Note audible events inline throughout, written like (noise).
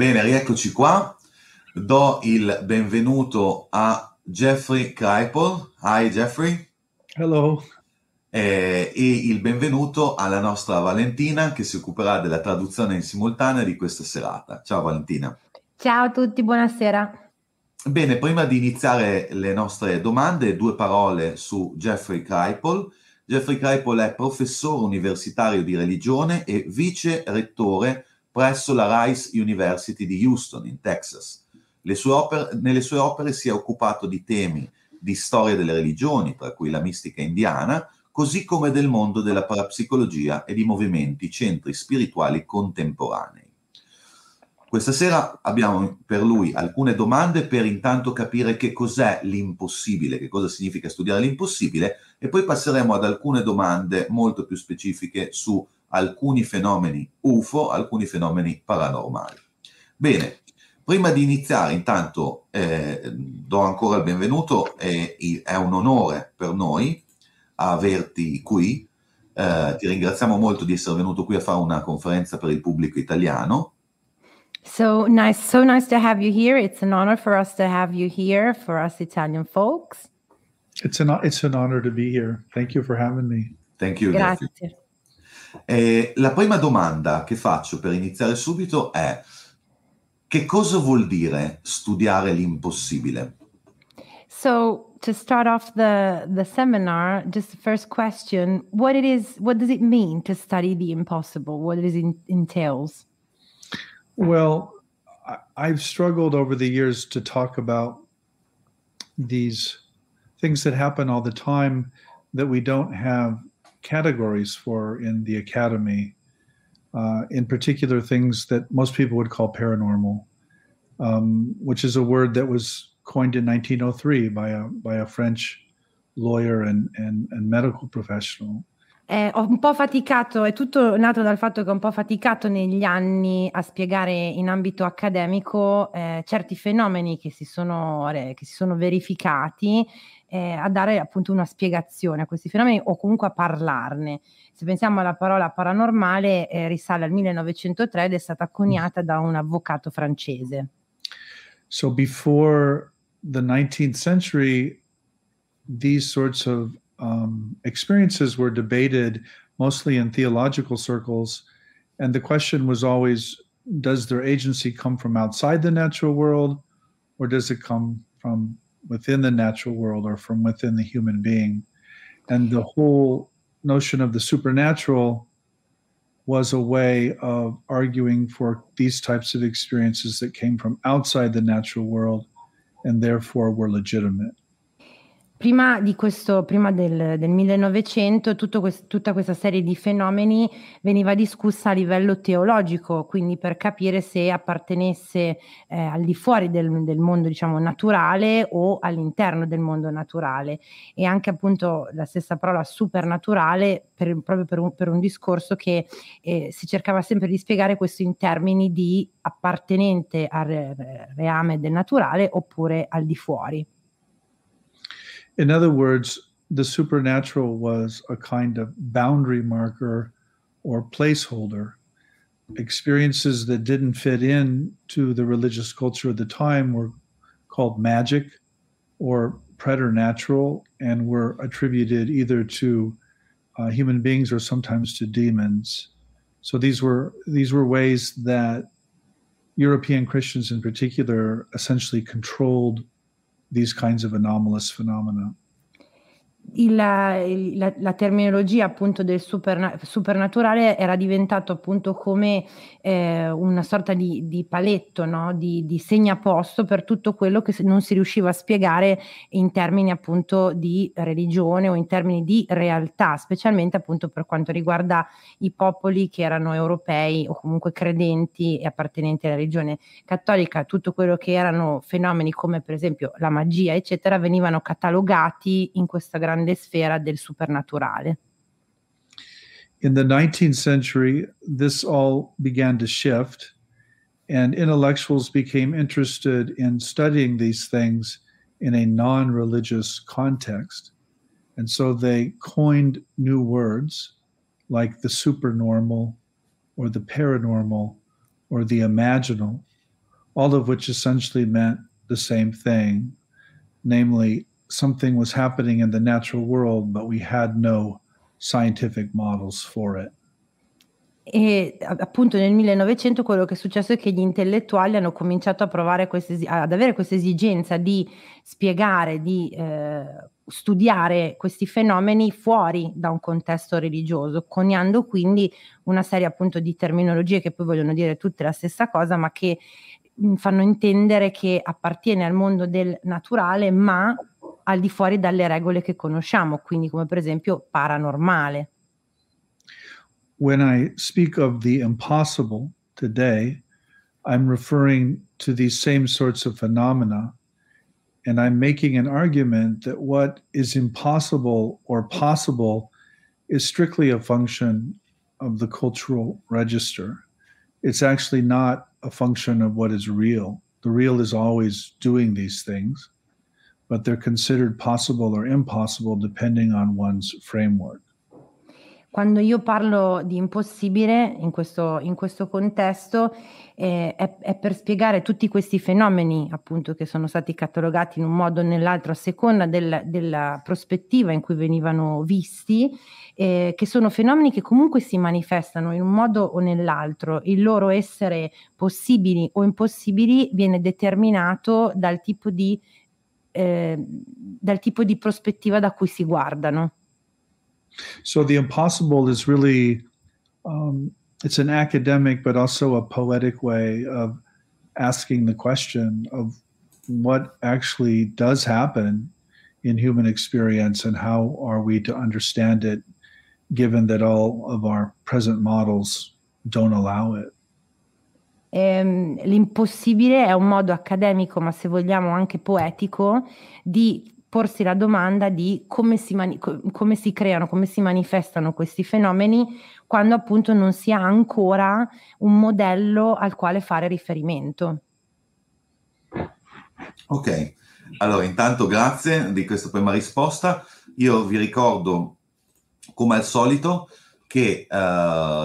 Bene, rieccoci qua. Do il benvenuto a Jeffrey Kripal. Hi Jeffrey. Hello. Eh, e il benvenuto alla nostra Valentina che si occuperà della traduzione in simultanea di questa serata. Ciao Valentina. Ciao a tutti, buonasera. Bene, prima di iniziare le nostre domande, due parole su Jeffrey Kripal. Jeffrey Kripal è professore universitario di religione e vice rettore presso la Rice University di Houston, in Texas. Sue opere, nelle sue opere si è occupato di temi di storia delle religioni, tra cui la mistica indiana, così come del mondo della parapsicologia e di movimenti centri spirituali contemporanei. Questa sera abbiamo per lui alcune domande per intanto capire che cos'è l'impossibile, che cosa significa studiare l'impossibile e poi passeremo ad alcune domande molto più specifiche su alcuni fenomeni UFO, alcuni fenomeni paranormali. Bene, prima di iniziare intanto eh, do ancora il benvenuto, è, è un onore per noi averti qui, eh, ti ringraziamo molto di essere venuto qui a fare una conferenza per il pubblico italiano. So nice, so nice to have you here. It's an honor for us to have you here, for us Italian folks. It's an, it's an honor to be here. Thank you for having me. Thank you. Grazie. Eh, la prima domanda che faccio per iniziare subito è che cosa vuol dire studiare l'impossibile? So to start off the the seminar, just the first question: what it is, what does it mean to study the impossible? What it in, entails? Well, I've struggled over the years to talk about these things that happen all the time that we don't have categories for in the academy, uh, in particular, things that most people would call paranormal, um, which is a word that was coined in 1903 by a, by a French lawyer and, and, and medical professional. Eh, ho un po' faticato, è tutto nato dal fatto che ho un po' faticato negli anni a spiegare in ambito accademico eh, certi fenomeni che si sono, che si sono verificati eh, a dare appunto una spiegazione a questi fenomeni o comunque a parlarne. Se pensiamo alla parola paranormale, eh, risale al 1903 ed è stata coniata da un avvocato francese. So before the 19th century, these sorts of um, experiences were debated mostly in theological circles. And the question was always does their agency come from outside the natural world or does it come from within the natural world or from within the human being. And the whole notion of the supernatural was a way of arguing for these types of experiences that came from outside the natural world and therefore were legitimate. Prima questo, prima del, del 1900, quest, tutta questa serie di fenomeni veniva discussa a livello teologico, quindi per capire se appartenesse eh, al di fuori del, del, mondo, diciamo, naturale o all'interno del mondo naturale. E anche appunto la stessa parola supernaturale per, proprio per un, per un, discorso che eh, si cercava sempre di spiegare questo in termini di appartenente al reame del naturale oppure al di fuori. In other words, the supernatural was a kind of boundary marker or placeholder. Experiences that didn't fit in to the religious culture of the time were called magic or preternatural and were attributed either to uh, human beings or sometimes to demons. So these were these were ways that European Christians in particular essentially controlled these kinds of anomalous phenomena. Il, la, la, terminologia appunto del superna- supernaturale era diventato appunto come eh, una sorta di, di paletto, no? di, di, segnaposto per tutto quello che non si riusciva a spiegare in termini appunto di religione o in termini di realtà, specialmente appunto per quanto riguarda i popoli che erano europei o comunque credenti e appartenenti alla religione cattolica, tutto quello che erano fenomeni come per esempio la magia, eccetera, venivano catalogati in questa grande grande sfera del supernaturale. In the 19th century, this all began to shift, and intellectuals became interested in studying these things in a non religious context. And so they coined new words like the supernormal or the paranormal or the imaginal all of which essentially meant the same thing, namely, something was happening in the natural world, but we had no scientific models for it. E appunto nel 1900 quello che è successo è che gli intellettuali hanno cominciato a queste, ad avere questa esigenza di spiegare, di eh, studiare questi fenomeni fuori da un contesto religioso, coniando quindi una serie appunto di terminologie che poi vogliono dire tutte la stessa cosa, ma che mh, fanno intendere che appartiene al mondo del naturale, ma al di fuori dalle regole che conosciamo, quindi come per esempio paranormale. when I speak of the impossible today, I'm referring to these same sorts of phenomena. And I'm making an argument that what is impossible or possible is strictly a function of the cultural register. It's actually not a function of what is real. The real is always doing these things, but they're considered possible or impossible depending on one's framework. Quando io parlo di impossibile in questo, in questo contesto eh, è, è, per spiegare tutti questi fenomeni appunto che sono stati catalogati in un modo o nell'altro a seconda del, della prospettiva in cui venivano visti, eh, che sono fenomeni che comunque si manifestano in un modo o nell'altro. Il loro essere possibili o impossibili viene determinato dal tipo di, eh, dal tipo di prospettiva da cui si guardano. So the impossible is really um, it's an academic but also a poetic way of asking the question of what actually does happen in human experience and how are we to understand it given that all of our present models don't allow it. Ehm, l'impossibile è un modo accademico, ma se vogliamo anche poetico, di porsi la domanda di come si, mani- come si creano, come si manifestano questi fenomeni quando appunto non si ha ancora un modello al quale fare riferimento. Ok, allora intanto grazie di questa prima risposta. Io vi ricordo, come al solito, che uh,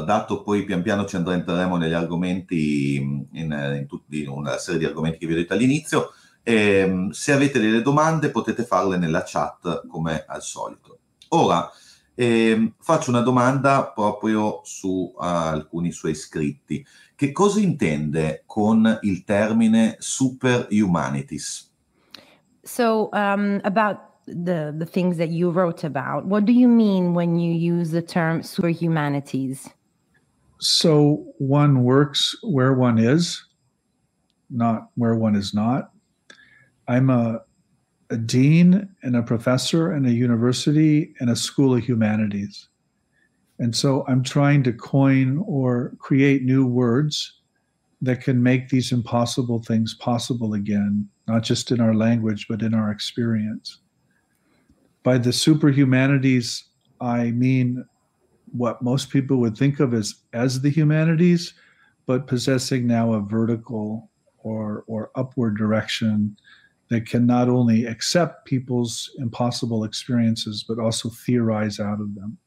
dato poi pian piano ci entreremo negli argomenti, in, in, tutti, in una serie di argomenti che vi ho detto all'inizio, ehm, se avete delle domande potete farle nella chat come al solito. Ora eh, faccio una domanda proprio su uh, alcuni suoi scritti. Che cosa intende con il termine super humanities? So, um, about the, the things that you wrote about, what do you mean when you use the term super humanities? So, one works where one is, not where one is not. I'm a, a dean and a professor in a university and a school of humanities. And so I'm trying to coin or create new words that can make these impossible things possible again, not just in our language, but in our experience. By the superhumanities, I mean what most people would think of as, as the humanities, but possessing now a vertical or, or upward direction that can not only accept people's impossible experiences, but also theorize out of them.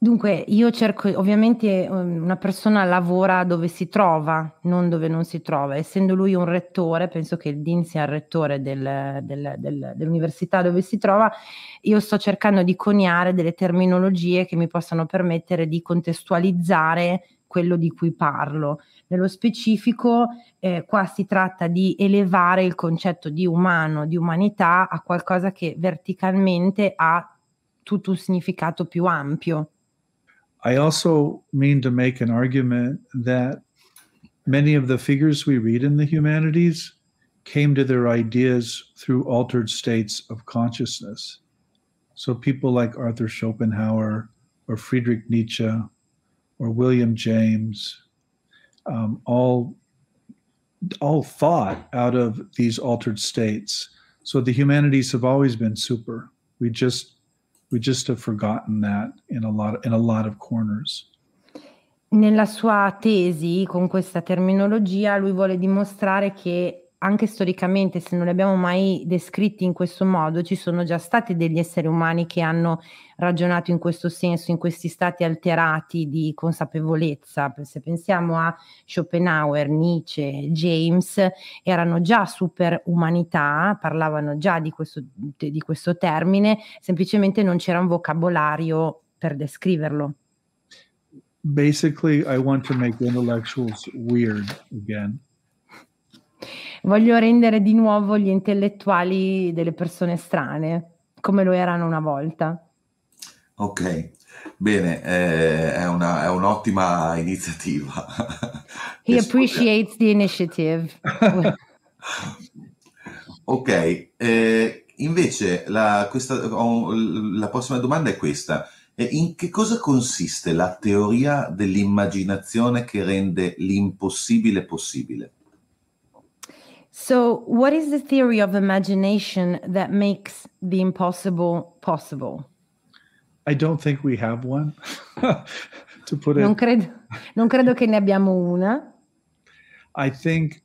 Dunque, io cerco, ovviamente um, una persona lavora dove si trova, non dove non si trova. Essendo lui un rettore, penso che il Dean sia il rettore del, del, del, dell'università dove si trova, io sto cercando di coniare delle terminologie che mi possano permettere di contestualizzare quello di cui parlo. Nello specifico, eh, qua si tratta di elevare il concetto di umano, di umanità a qualcosa che verticalmente ha tutto un significato più ampio. I also mean to make an argument that many of the figures we read in the humanities came to their ideas through altered states of consciousness. So people like Arthur Schopenhauer or Friedrich Nietzsche or William James, um, all all thought out of these altered states. So the humanities have always been super. We just we just have forgotten that in a lot in a lot of corners. Nella sua tesi con questa terminologia lui vuole dimostrare che anche storicamente, se non li abbiamo mai descritti in questo modo, ci sono già stati degli esseri umani che hanno ragionato in questo senso, in questi stati alterati di consapevolezza. Se pensiamo a Schopenhauer, Nietzsche, James, erano già super umanità, parlavano già di questo, di questo termine, semplicemente non c'era un vocabolario per descriverlo. Basically, I want to make intellectuals weird again. Voglio rendere di nuovo gli intellettuali delle persone strane, come lo erano una volta. Ok, bene, eh, è, una, è, un'ottima iniziativa. He appreciates the initiative. (laughs) ok, eh, invece la, questa, la prossima domanda è questa. In che cosa consiste la teoria dell'immaginazione che rende l'impossibile possibile? So, what is the theory of imagination that makes the impossible possible? I don't think we have one. (laughs) to put it. Non credo, non credo che ne abbiamo una. I think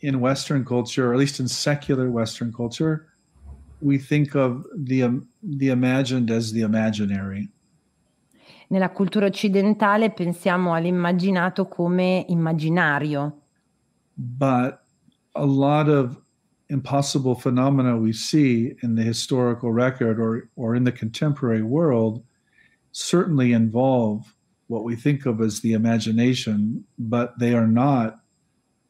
in Western culture, or at least in secular Western culture, we think of the um, the imagined as the imaginary. Nella cultura occidentale pensiamo all'immaginato come immaginario. But a lot of impossible phenomena we see in the historical record or, or in the contemporary world certainly involve what we think of as the imagination, but they are not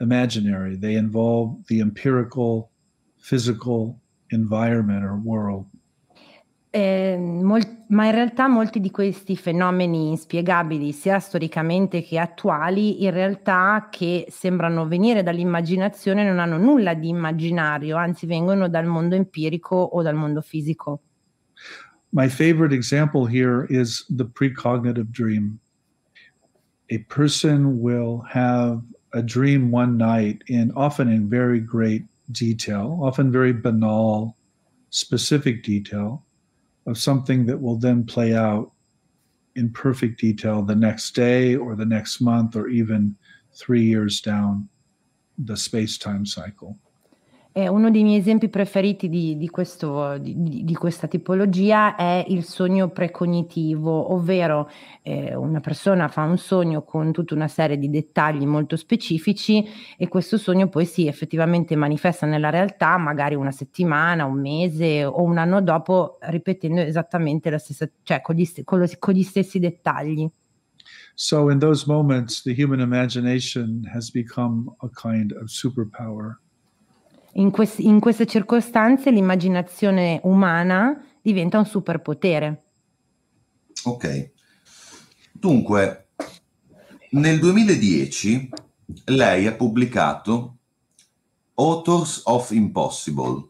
imaginary. They involve the empirical, physical environment or world. Eh, mol- ma in realtà molti di questi fenomeni inspiegabili, sia storicamente che attuali, in realtà che sembrano venire dall'immaginazione non hanno nulla di immaginario, anzi vengono dal mondo empirico o dal mondo fisico. My favorite example here is the precognitive dream. A person will have a dream one night in often in very great detail, often very banal, specific detail. Of something that will then play out in perfect detail the next day or the next month or even three years down the space time cycle. Eh, uno dei miei esempi preferiti di, di, questo, di, di, questa tipologia è il sogno precognitivo, ovvero eh, una persona fa un sogno con tutta una serie di dettagli molto specifici e questo sogno poi si effettivamente manifesta nella realtà, magari una settimana, un mese o un anno dopo, ripetendo esattamente la stessa, cioè con gli, con lo, con gli stessi dettagli. So in those moments the human imagination has become a kind of superpower. In, quest- in queste circostanze l'immaginazione umana diventa un superpotere. Ok. Dunque, nel 2010 lei ha pubblicato Authors of Impossible.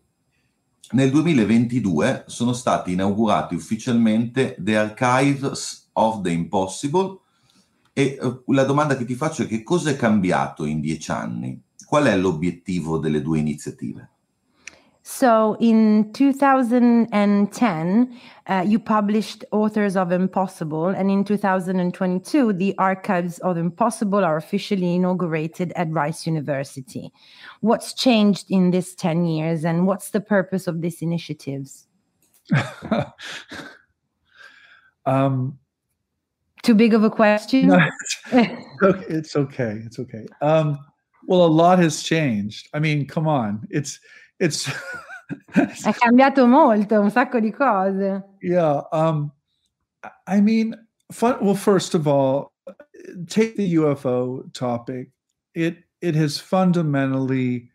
Nel 2022 sono stati inaugurati ufficialmente The Archives of the Impossible e uh, la domanda che ti faccio è che cosa è cambiato in dieci anni? Qual è l'obiettivo delle due iniziative? So in 2010, uh, you published Authors of Impossible, and in 2022, the Archives of Impossible are officially inaugurated at Rice University. What's changed in these 10 years, and what's the purpose of these initiatives? (laughs) um, Too big of a question? (laughs) No, it's, okay, it's okay. It's okay. Um, well, a lot has changed. I mean, come on. It's it's (laughs) È cambiato molto, un sacco di cose. Yeah, um I mean, fun, well first of all, take the UFO topic. It it has fundamentally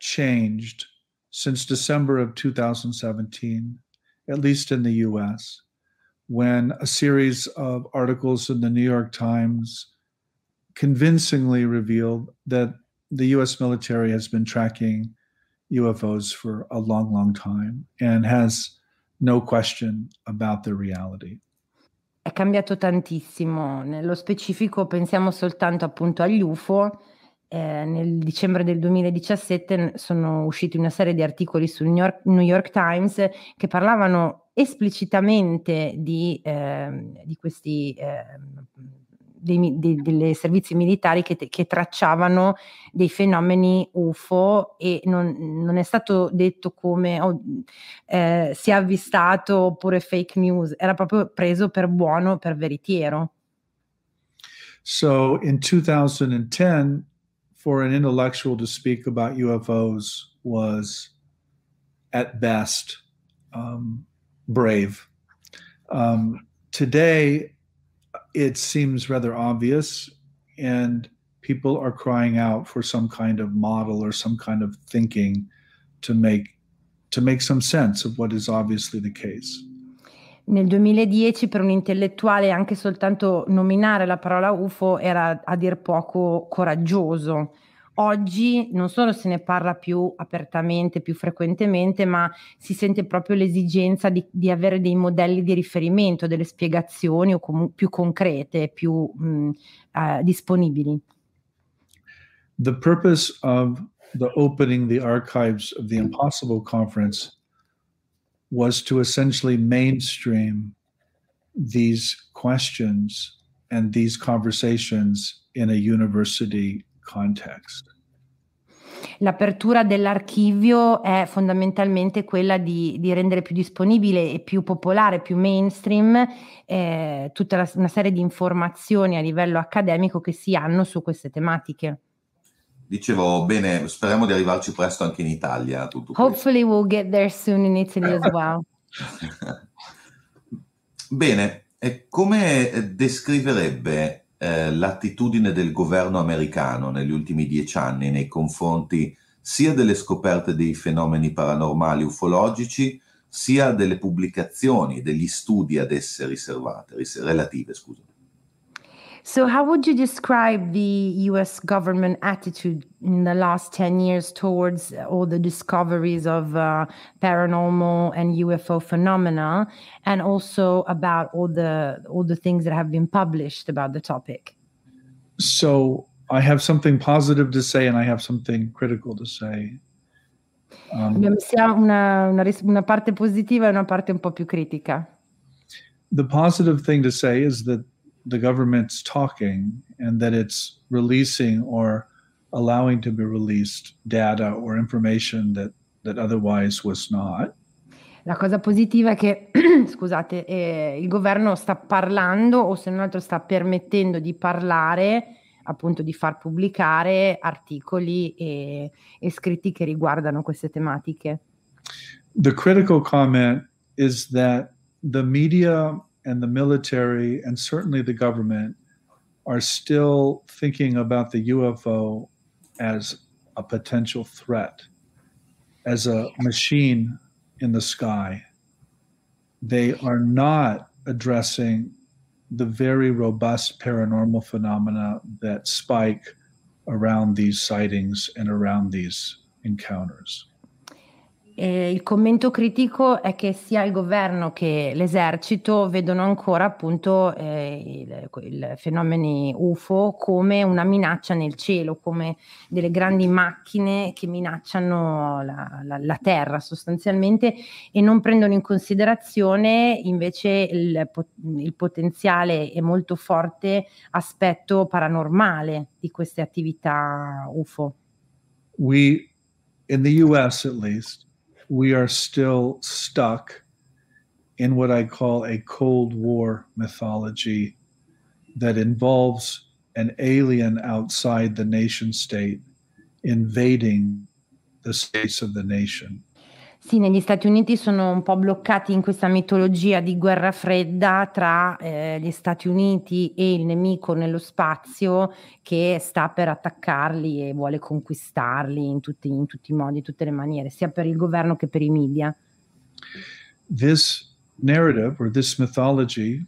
changed since December of 2017, at least in the US, when a series of articles in the New York Times convincingly revealed that the US military has been tracking UFOs for a long, long time and has no question about their reality. È cambiato tantissimo, nello specifico pensiamo soltanto appunto agli UFO. Eh, nel dicembre del 2017 sono usciti una serie di articoli sul New York, New York Times che parlavano esplicitamente di, eh, di questi eh, dei, dei, dei servizi militari che, che, tracciavano dei fenomeni UFO e non, non è stato detto come oh, eh, si è avvistato oppure fake news, era proprio preso per buono, per veritiero. So in 2010, for an intellectual to speak about UFOs was at best um, brave. Um, today, it seems rather obvious, and people are crying out for some kind of model or some kind of thinking to make to make some sense of what is obviously the case. Nel 2010 per un intellettuale anche soltanto nominare la parola UFO era a dir poco coraggioso oggi non solo se ne parla più apertamente, più frequentemente, ma si sente proprio l'esigenza di, di avere dei modelli di riferimento, delle spiegazioni o comu- più concrete, più mh, uh, disponibili. The purpose of the opening the archives of the Impossible Conference was to essentially mainstream these questions and these conversations in a university context. L'apertura dell'archivio è fondamentalmente quella di, di, rendere più disponibile e più popolare, più mainstream eh, tutta la, una serie di informazioni a livello accademico che si hanno su queste tematiche. Dicevo, bene, speriamo di arrivarci presto anche in Italia. Hopefully we'll get there soon in Italy as well. (laughs) bene, e come descriverebbe eh, l'attitudine del governo americano negli ultimi dieci anni nei confronti sia delle scoperte dei fenomeni paranormali ufologici, sia delle pubblicazioni, degli studi ad esse riservate, ris- relative, scusa. So, how would you describe the US government attitude in the last 10 years towards all the discoveries of uh, paranormal and UFO phenomena, and also about all the all the things that have been published about the topic? So, I have something positive to say, and I have something critical to say. Um, una, una, una parte positiva e una parte un po' più critica. The positive thing to say is that the government's talking and that it's releasing or allowing to be released data or information that, that otherwise was not. La cosa positiva è che, (clears throat) scusate, eh, il governo sta parlando o se non altro sta permettendo di parlare, appunto di far pubblicare articoli e, e scritti che riguardano queste tematiche. The critical comment is that the media and the military and certainly the government are still thinking about the UFO as a potential threat, as a machine in the sky. They are not addressing the very robust paranormal phenomena that spike around these sightings and around these encounters. Eh, il commento critico è che sia il governo che l'esercito vedono ancora appunto eh, i fenomeni UFO come una minaccia nel cielo, come delle grandi macchine che minacciano la, la, la terra sostanzialmente e non prendono in considerazione invece il, il potenziale e molto forte aspetto paranormale di queste attività UFO. We, in the US at least, we are still stuck in what I call a Cold War mythology that involves an alien outside the nation state invading the states of the nation. Sì, negli Stati Uniti sono un po' bloccati in questa mitologia di guerra fredda tra eh, gli Stati Uniti e il nemico nello spazio che sta per attaccarli e vuole conquistarli in tutti, in tutti i modi, in tutte le maniere, sia per il governo che per i media. This narrative or this mythology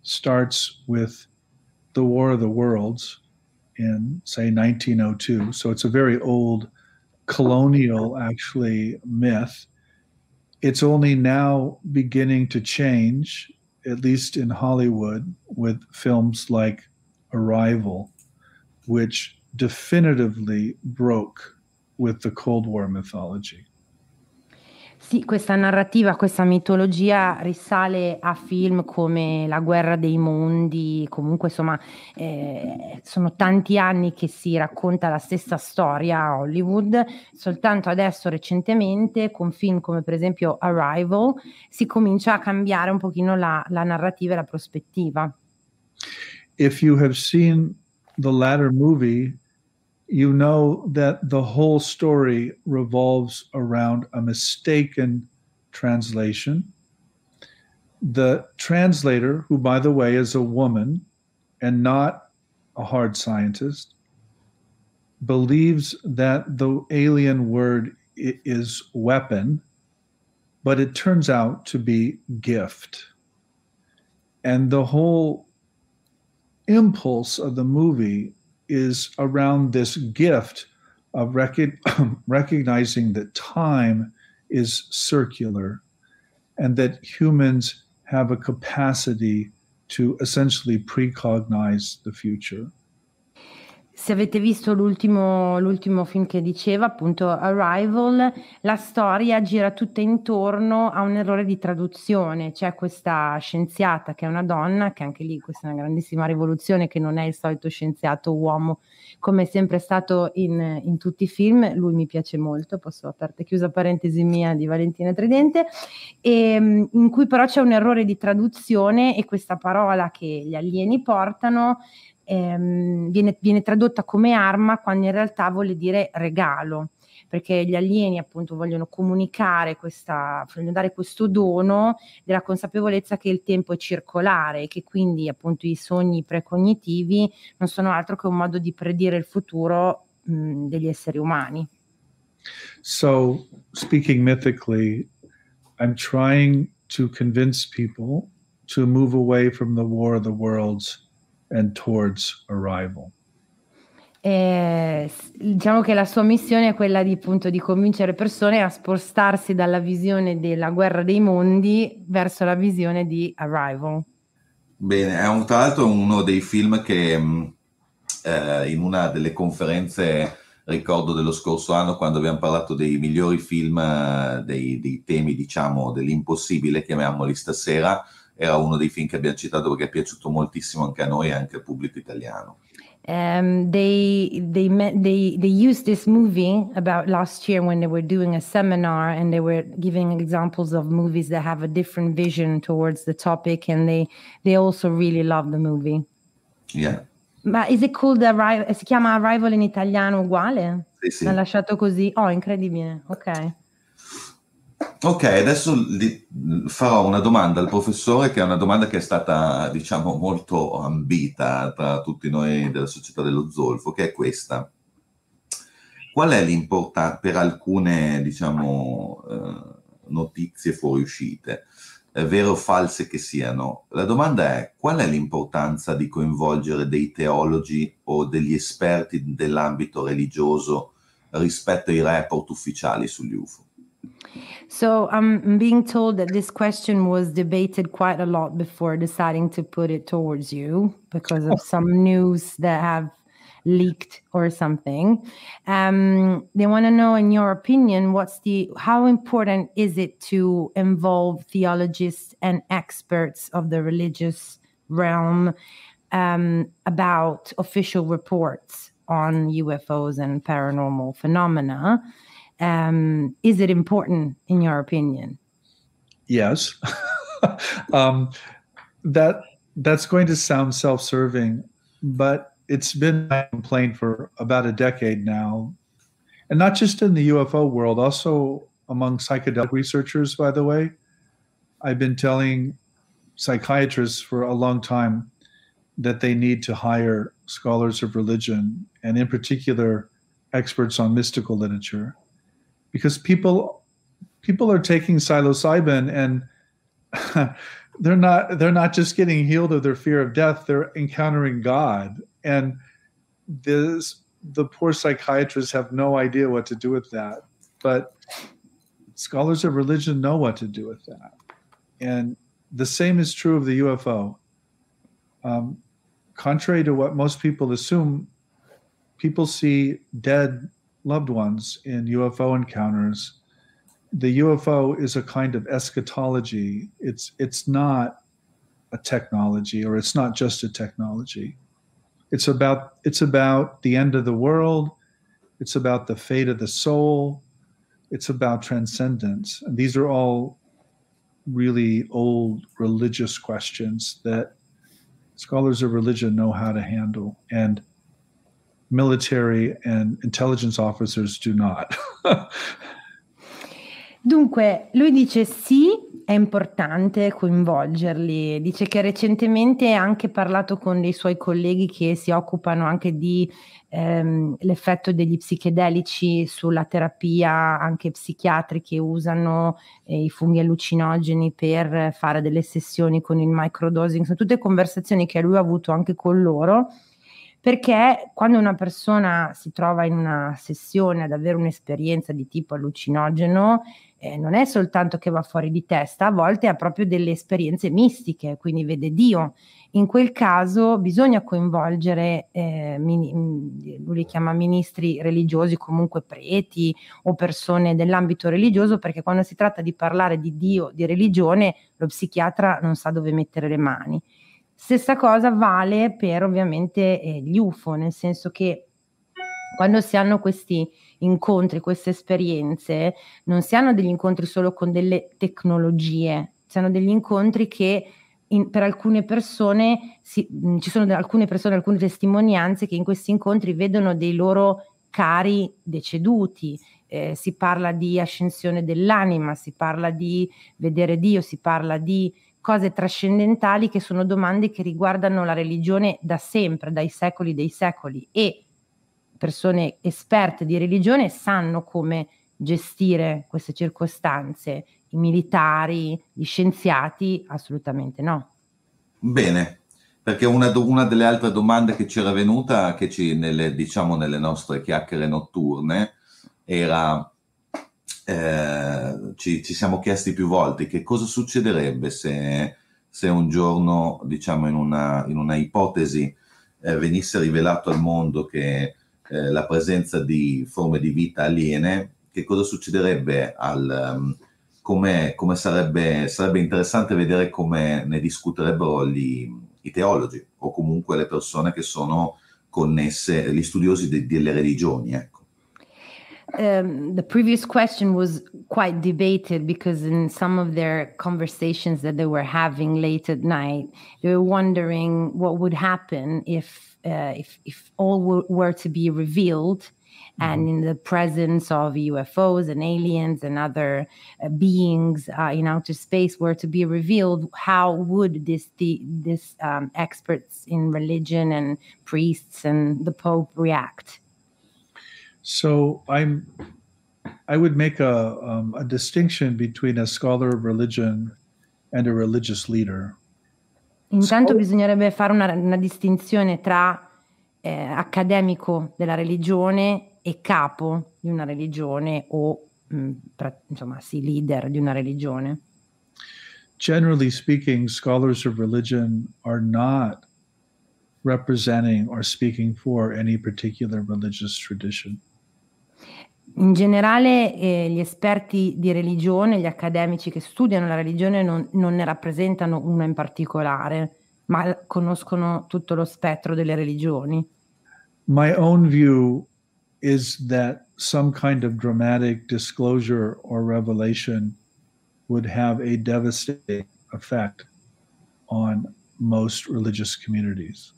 starts with the War of the Worlds in, say, 1902. So it's a very old colonial, actually, myth it's only now beginning to change, at least in Hollywood, with films like Arrival, which definitively broke with the Cold War mythology. Sì, questa narrativa, questa mitologia risale a film come La guerra dei mondi, comunque insomma eh, sono tanti anni che si racconta la stessa storia a Hollywood, soltanto adesso recentemente con film come per esempio Arrival si comincia a cambiare un pochino la, la narrativa e la prospettiva. If you have seen the latter movie, you know that the whole story revolves around a mistaken translation. The translator, who, by the way, is a woman and not a hard scientist, believes that the alien word is weapon, but it turns out to be gift. And the whole impulse of the movie is around this gift of rec- (clears throat) recognizing that time is circular and that humans have a capacity to essentially precognize the future. Se avete visto l'ultimo, l'ultimo, film che diceva, appunto Arrival, la storia gira tutta intorno a un errore di traduzione. C'è questa scienziata che è una donna, che anche lì questa è una grandissima rivoluzione, che non è il solito scienziato uomo come è sempre stato in, in tutti i film. Lui mi piace molto, posso aperta e chiusa parentesi mia di Valentina Tridente, e, ehm, in cui però c'è un errore di traduzione e questa parola che gli alieni portano ehm, viene, viene tradotta come arma quando in realtà vuole dire regalo perché gli alieni appunto vogliono comunicare questa, vogliono dare questo dono della consapevolezza che il tempo è circolare e che quindi appunto i sogni precognitivi non sono altro che un modo di predire il futuro mh, degli esseri umani. So, speaking mythically, I'm trying to convince people to move away from the War of the Worlds and towards arrival. Eh, diciamo che la sua missione è quella di, appunto, di convincere persone a spostarsi dalla visione della guerra dei mondi verso la visione di Arrival. Bene, è un, tra l'altro uno dei film che mm, eh, in una delle conferenze ricordo dello scorso anno quando abbiamo parlato dei migliori film, eh, dei, dei temi diciamo dell'impossibile, chiamiamoli stasera, era uno dei film che abbiamo citato perché è piaciuto moltissimo anche a noi e anche al pubblico italiano. Um, they they met, they they used this movie about last year when they were doing a seminar and they were giving examples of movies that have a different vision towards the topic and they they also really love the movie. Yeah. Ma is it called Arrival? Si chiama Arrival in italiano uguale? Sì, sì. L'ha lasciato così? Oh, incredibile. Ok. Ok, adesso farò una domanda al professore, che è una domanda che è stata, diciamo, molto ambita tra tutti noi della società dello zolfo, che è questa. Qual è l'importanza per alcune, diciamo, eh, notizie fuoriuscite, vere o false che siano? La domanda è qual è l'importanza di coinvolgere dei teologi o degli esperti dell'ambito religioso rispetto ai report ufficiali sugli UFO? So I'm being told that this question was debated quite a lot before deciding to put it towards you because of some news that have leaked or something. Um, they want to know, in your opinion, what's the how important is it to involve theologists and experts of the religious realm um, about official reports on UFOs and paranormal phenomena? Um, is it important in your opinion? Yes. (laughs) um, that that's going to sound self-serving, but it's been my complaint for about a decade now, and not just in the UFO world, also among psychedelic researchers. By the way, I've been telling psychiatrists for a long time that they need to hire scholars of religion and, in particular, experts on mystical literature because people people are taking psilocybin and (laughs) they're not they're not just getting healed of their fear of death they're encountering god. And this the poor psychiatrists have no idea what to do with that but scholars of religion know what to do with that. And the same is true of the ufo um, contrary to what most people assume people see dead loved ones in UFO encounters the UFO is a kind of eschatology. It's it's not a technology, or it's not just a technology. It's about it's about the end of the world. It's about the fate of the soul. It's about transcendence, and these are all really old religious questions that scholars of religion know how to handle, and military and intelligence officers do not. (laughs) Dunque, lui dice sì, è importante coinvolgerli. Dice che recentemente ha anche parlato con dei suoi colleghi che si occupano anche di ehm, l'effetto degli psichedelici sulla terapia anche psichiatriche usano eh, i funghi allucinogeni per fare delle sessioni con il microdosing. Sono tutte conversazioni che lui ha avuto anche con loro perché quando una persona si trova in una sessione ad avere un'esperienza di tipo allucinogeno, eh, non è soltanto che va fuori di testa, a volte ha proprio delle esperienze mistiche, quindi vede Dio. In quel caso bisogna coinvolgere, eh, mini, mm, lui li chiama ministri religiosi, comunque preti o persone dell'ambito religioso, perché quando si tratta di parlare di Dio, di religione, lo psichiatra non sa dove mettere le mani. Stessa cosa vale per ovviamente eh, gli UFO, nel senso che quando si hanno questi incontri, queste esperienze, non si hanno degli incontri solo con delle tecnologie, si hanno degli incontri che in, per alcune persone si, mh, ci sono alcune persone, alcune testimonianze che in questi incontri vedono dei loro cari deceduti. Eh, si parla di ascensione dell'anima, si parla di vedere Dio, si parla di cose trascendentali che sono domande che riguardano la religione da sempre, dai secoli dei secoli e persone esperte di religione sanno come gestire queste circostanze. I militari, gli scienziati, assolutamente no. Bene, perché una, una delle altre domande che ci era venuta, che ci, nelle, diciamo nelle nostre chiacchiere notturne, era, eh, ci, ci, siamo chiesti più volte che cosa succederebbe se, se un giorno, diciamo in una, in una ipotesi, eh, venisse rivelato al mondo che eh, la presenza di forme di vita aliene, che cosa succederebbe al... Um, come, come sarebbe, sarebbe, interessante vedere come ne discuterebbero gli, i teologi o comunque le persone che sono connesse, gli studiosi de, delle religioni. Ecco. Um, the previous question was quite debated because in some of their conversations that they were having late at night, they were wondering what would happen if uh, if, if all were to be revealed mm-hmm. and in the presence of UFOs and aliens and other uh, beings uh, in outer space were to be revealed, how would this the this um, experts in religion and priests and the Pope react? So I'm I would make a um, a distinction between a scholar of religion and a religious leader. Intanto so, bisognerebbe fare una, una distinzione tra eh, accademico della religione e capo di una religione o mh, mm, pra, insomma sì, leader di una religione. Generally speaking, scholars of religion are not representing or speaking for any particular religious tradition. In generale eh, gli esperti di religione, gli accademici che studiano la religione non, non ne rappresentano una in particolare, ma conoscono tutto lo spettro delle religioni. My own view is that some kind of dramatic disclosure or revelation would have a devastating effect on most religious communities.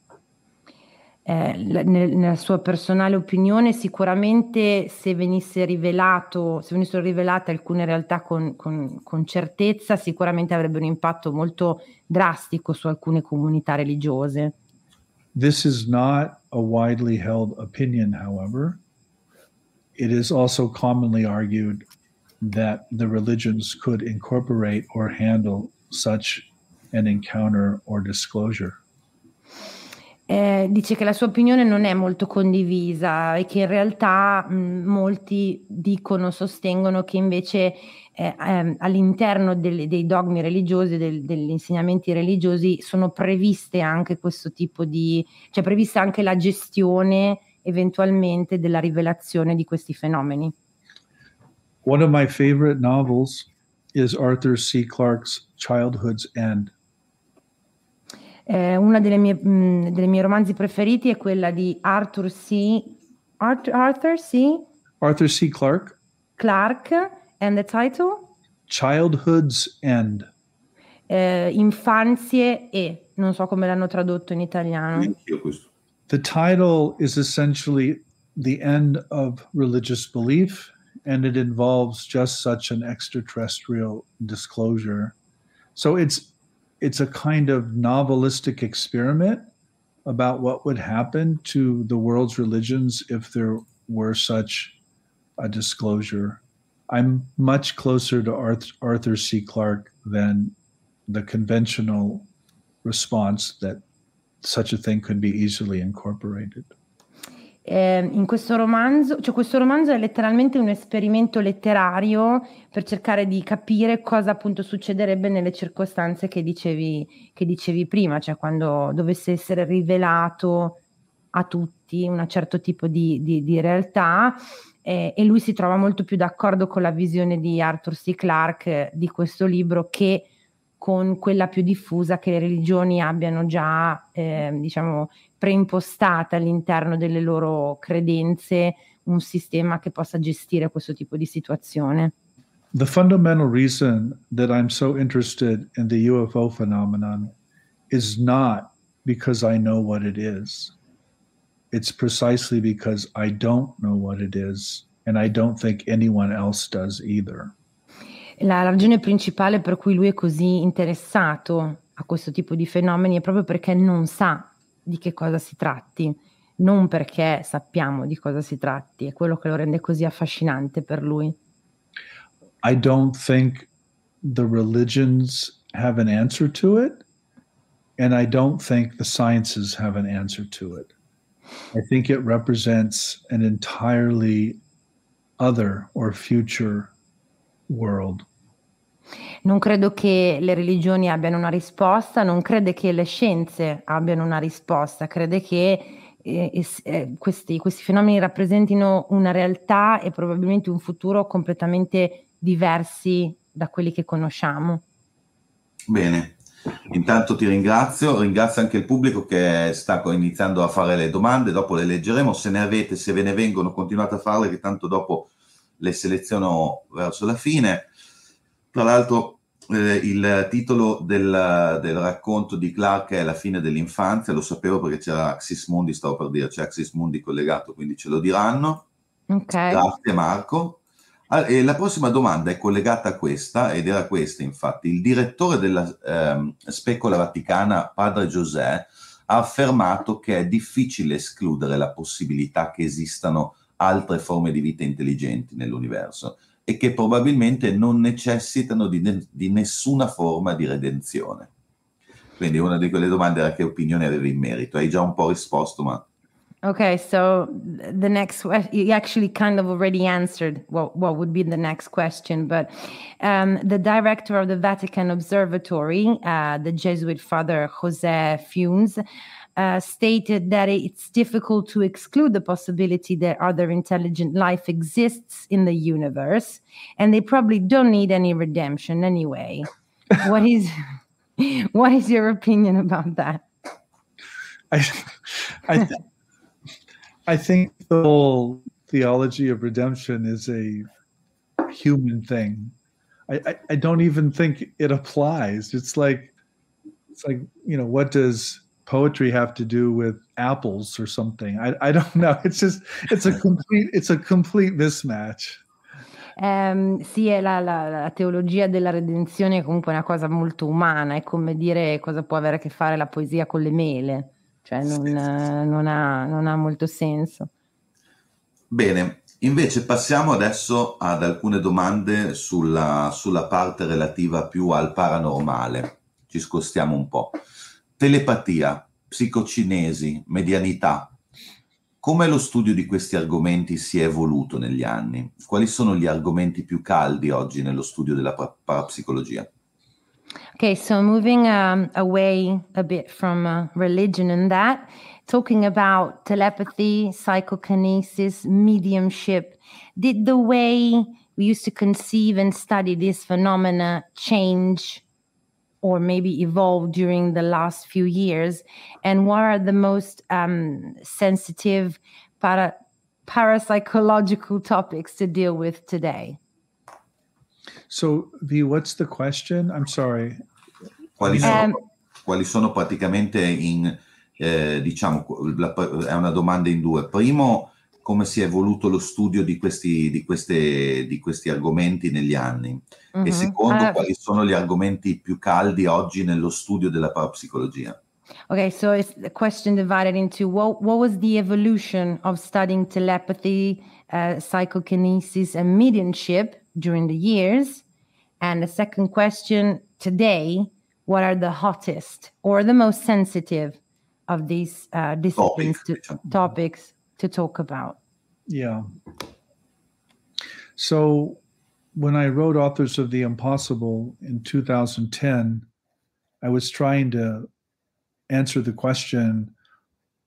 Eh, nella sua personale opinione, sicuramente se venisse rivelato, se venissero rivelate alcune realtà con, con, con, certezza, sicuramente avrebbe un impatto molto drastico su alcune comunità religiose. This is not a widely held opinion, however. It is also commonly argued that the religions could incorporate or handle such an encounter or disclosure. Eh, dice che la sua opinione non è molto condivisa e che in realtà mh, molti dicono, sostengono che invece eh, ehm, all'interno delle, dei dogmi religiosi, del, degli insegnamenti religiosi, sono previste anche questo tipo di, cioè prevista anche la gestione eventualmente della rivelazione di questi fenomeni. One of my favorite novels is Arthur C. Clarke's Childhood's End. Eh, una delle mie, mh, mm, delle mie romanzi preferiti è quella di Arthur C. Arthur, Arthur C. Arthur C. Clarke. Clarke. And the title? Childhood's End. Eh, infanzie e non so come l'hanno tradotto in italiano. The title is essentially the end of religious belief and it involves just such an extraterrestrial disclosure. So it's it's a kind of novelistic experiment about what would happen to the world's religions if there were such a disclosure. I'm much closer to Arthur C. Clarke than the conventional response that such a thing could be easily incorporated. Eh, in questo romanzo, cioè questo romanzo è letteralmente un esperimento letterario per cercare di capire cosa appunto succederebbe nelle circostanze che dicevi, che dicevi prima, cioè quando dovesse essere rivelato a tutti un certo tipo di, di, di realtà eh, e lui si trova molto più d'accordo con la visione di Arthur C. Clarke di questo libro che con quella più diffusa che le religioni abbiano già, eh, diciamo, preimpostata all'interno delle loro credenze un sistema che possa gestire questo tipo di situazione. The fundamental reason that I'm so interested in the UFO phenomenon is not because I know what it is. It's precisely because I don't know what it is, and I don't think anyone else does either. La ragione principale per cui lui è così interessato a questo tipo di fenomeni è proprio perché non sa di che cosa si tratti, non perché sappiamo di cosa si tratti, è quello che lo rende così affascinante per lui. I don't think the religions have an answer to it, and I don't think the sciences have an answer to it. I think it represents an entirely other or future world. Non credo che le religioni abbiano una risposta, non crede che le scienze abbiano una risposta, crede che eh, eh, questi, questi fenomeni rappresentino una realtà e probabilmente un futuro completamente diversi da quelli che conosciamo. Bene, intanto ti ringrazio, ringrazio anche il pubblico che sta iniziando a fare le domande, dopo le leggeremo, se ne avete, se ve ne vengono continuate a farle che tanto dopo le seleziono verso la fine. Tra l'altro eh, il titolo del, del, racconto di Clark è La fine dell'infanzia, lo sapevo perché c'era Axis Mundi, stavo per dire, c'è Axis Mundi collegato, quindi ce lo diranno. Okay. Grazie Marco. Ah, la prossima domanda è collegata a questa, ed era questa infatti. Il direttore della eh, Specola Vaticana, padre José, ha affermato che è difficile escludere la possibilità che esistano altre forme di vita intelligenti nell'universo e che probabilmente non necessitano di, ne- di nessuna forma di redenzione. Quindi una di quelle domande era che opinione avevi in merito. Hai già un po' risposto, ma... Okay, so the next you actually kind of already answered what what would be the next question, but um, the director of the Vatican Observatory, uh, the Jesuit Father Jose Funes, uh, stated that it's difficult to exclude the possibility that other intelligent life exists in the universe, and they probably don't need any redemption anyway. (laughs) what is what is your opinion about that? I I, I think the whole theology of redemption is a human thing. I, I, I don't even think it applies. It's like it's like you know what does poetry have to do with apples or something? I, I don't know. (laughs) It's just it's a complete it's a complete mismatch. Um, sì, è la, la, la, teologia della redenzione è comunque una cosa molto umana, è come dire cosa può avere a che fare la poesia con le mele, cioè non, sì, sì, sì. non, ha, non ha molto senso. Bene, invece passiamo adesso ad alcune domande sulla, sulla parte relativa più al paranormale. Ci scostiamo un po'. Telepatia, psicocinesi, medianità. Come lo studio di questi argomenti si è evoluto negli anni? Quali sono gli argomenti più caldi oggi nello studio della parapsicologia? Okay, so moving um, away a bit from uh, religion and that, talking about telepathy, psychokinesis, mediumship, did the way we used to conceive and study this phenomena change or maybe evolve during the last few years? And what are the most um, sensitive para- parapsychological topics to deal with today? So, V, what's the question? I'm sorry. Quali sono, Um, quali sono praticamente in, eh, diciamo, la- è una domanda in due. Primo, come si è evoluto lo studio di questi, di queste, di questi argomenti negli anni? E Mhm. secondo, Uh, quali sono gli argomenti più caldi oggi nello studio della parapsicologia? Okay, so it's the question divided into what what was the evolution of studying telepathy, uh, psychokinesis, and mediumship during the years, and the second question today, what are the hottest or the most sensitive of these uh, disciplines Topic, to, diciamo. topics to talk about? Yeah. So when I wrote Authors of the Impossible in 2010, I was trying to answer the question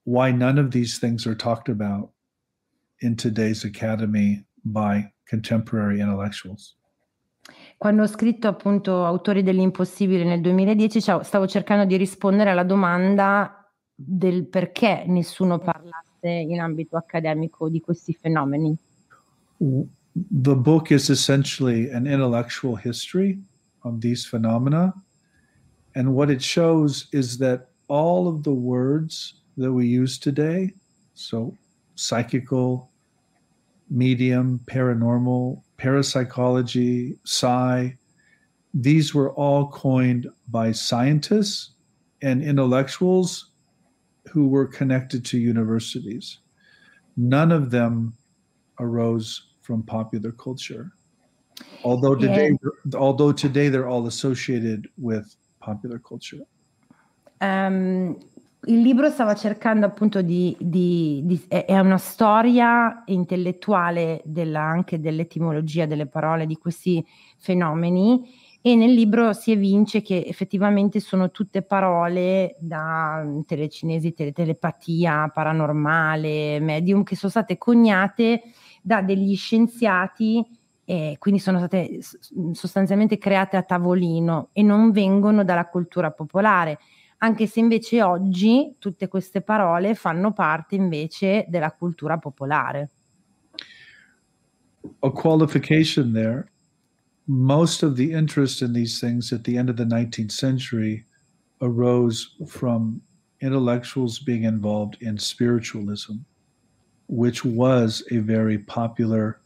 why none of these things are talked about in today's academy by contemporary intellectuals. Quando ho scritto appunto Autori dell'impossibile nel 2010, ciao, stavo cercando di rispondere alla domanda del perché nessuno in ambito accademico di questi fenomeni. The book is essentially an intellectual history of these phenomena. And what it shows is that all of the words that we use today, so psychical, medium, paranormal, parapsychology, psi, these were all coined by scientists and intellectuals who were connected to universities. None of them arose from popular culture. Although today, although today they're all associated with popular culture. Ehm, il libro stava cercando appunto di, di- di- è è una storia intellettuale della- anche dell'etimologia delle parole di questi fenomeni e nel libro si evince che effettivamente sono tutte parole da mm, telecinesi, tele- telepatia, paranormale, medium, che sono state coniate da degli scienziati e quindi sono state s- sostanzialmente create a tavolino e non vengono dalla cultura popolare anche se invece oggi tutte queste parole fanno parte invece della cultura popolare. A qualification there. Most of the interest in these things at the end of the 19th century arose from intellectuals being involved in spiritualism, which was a very popular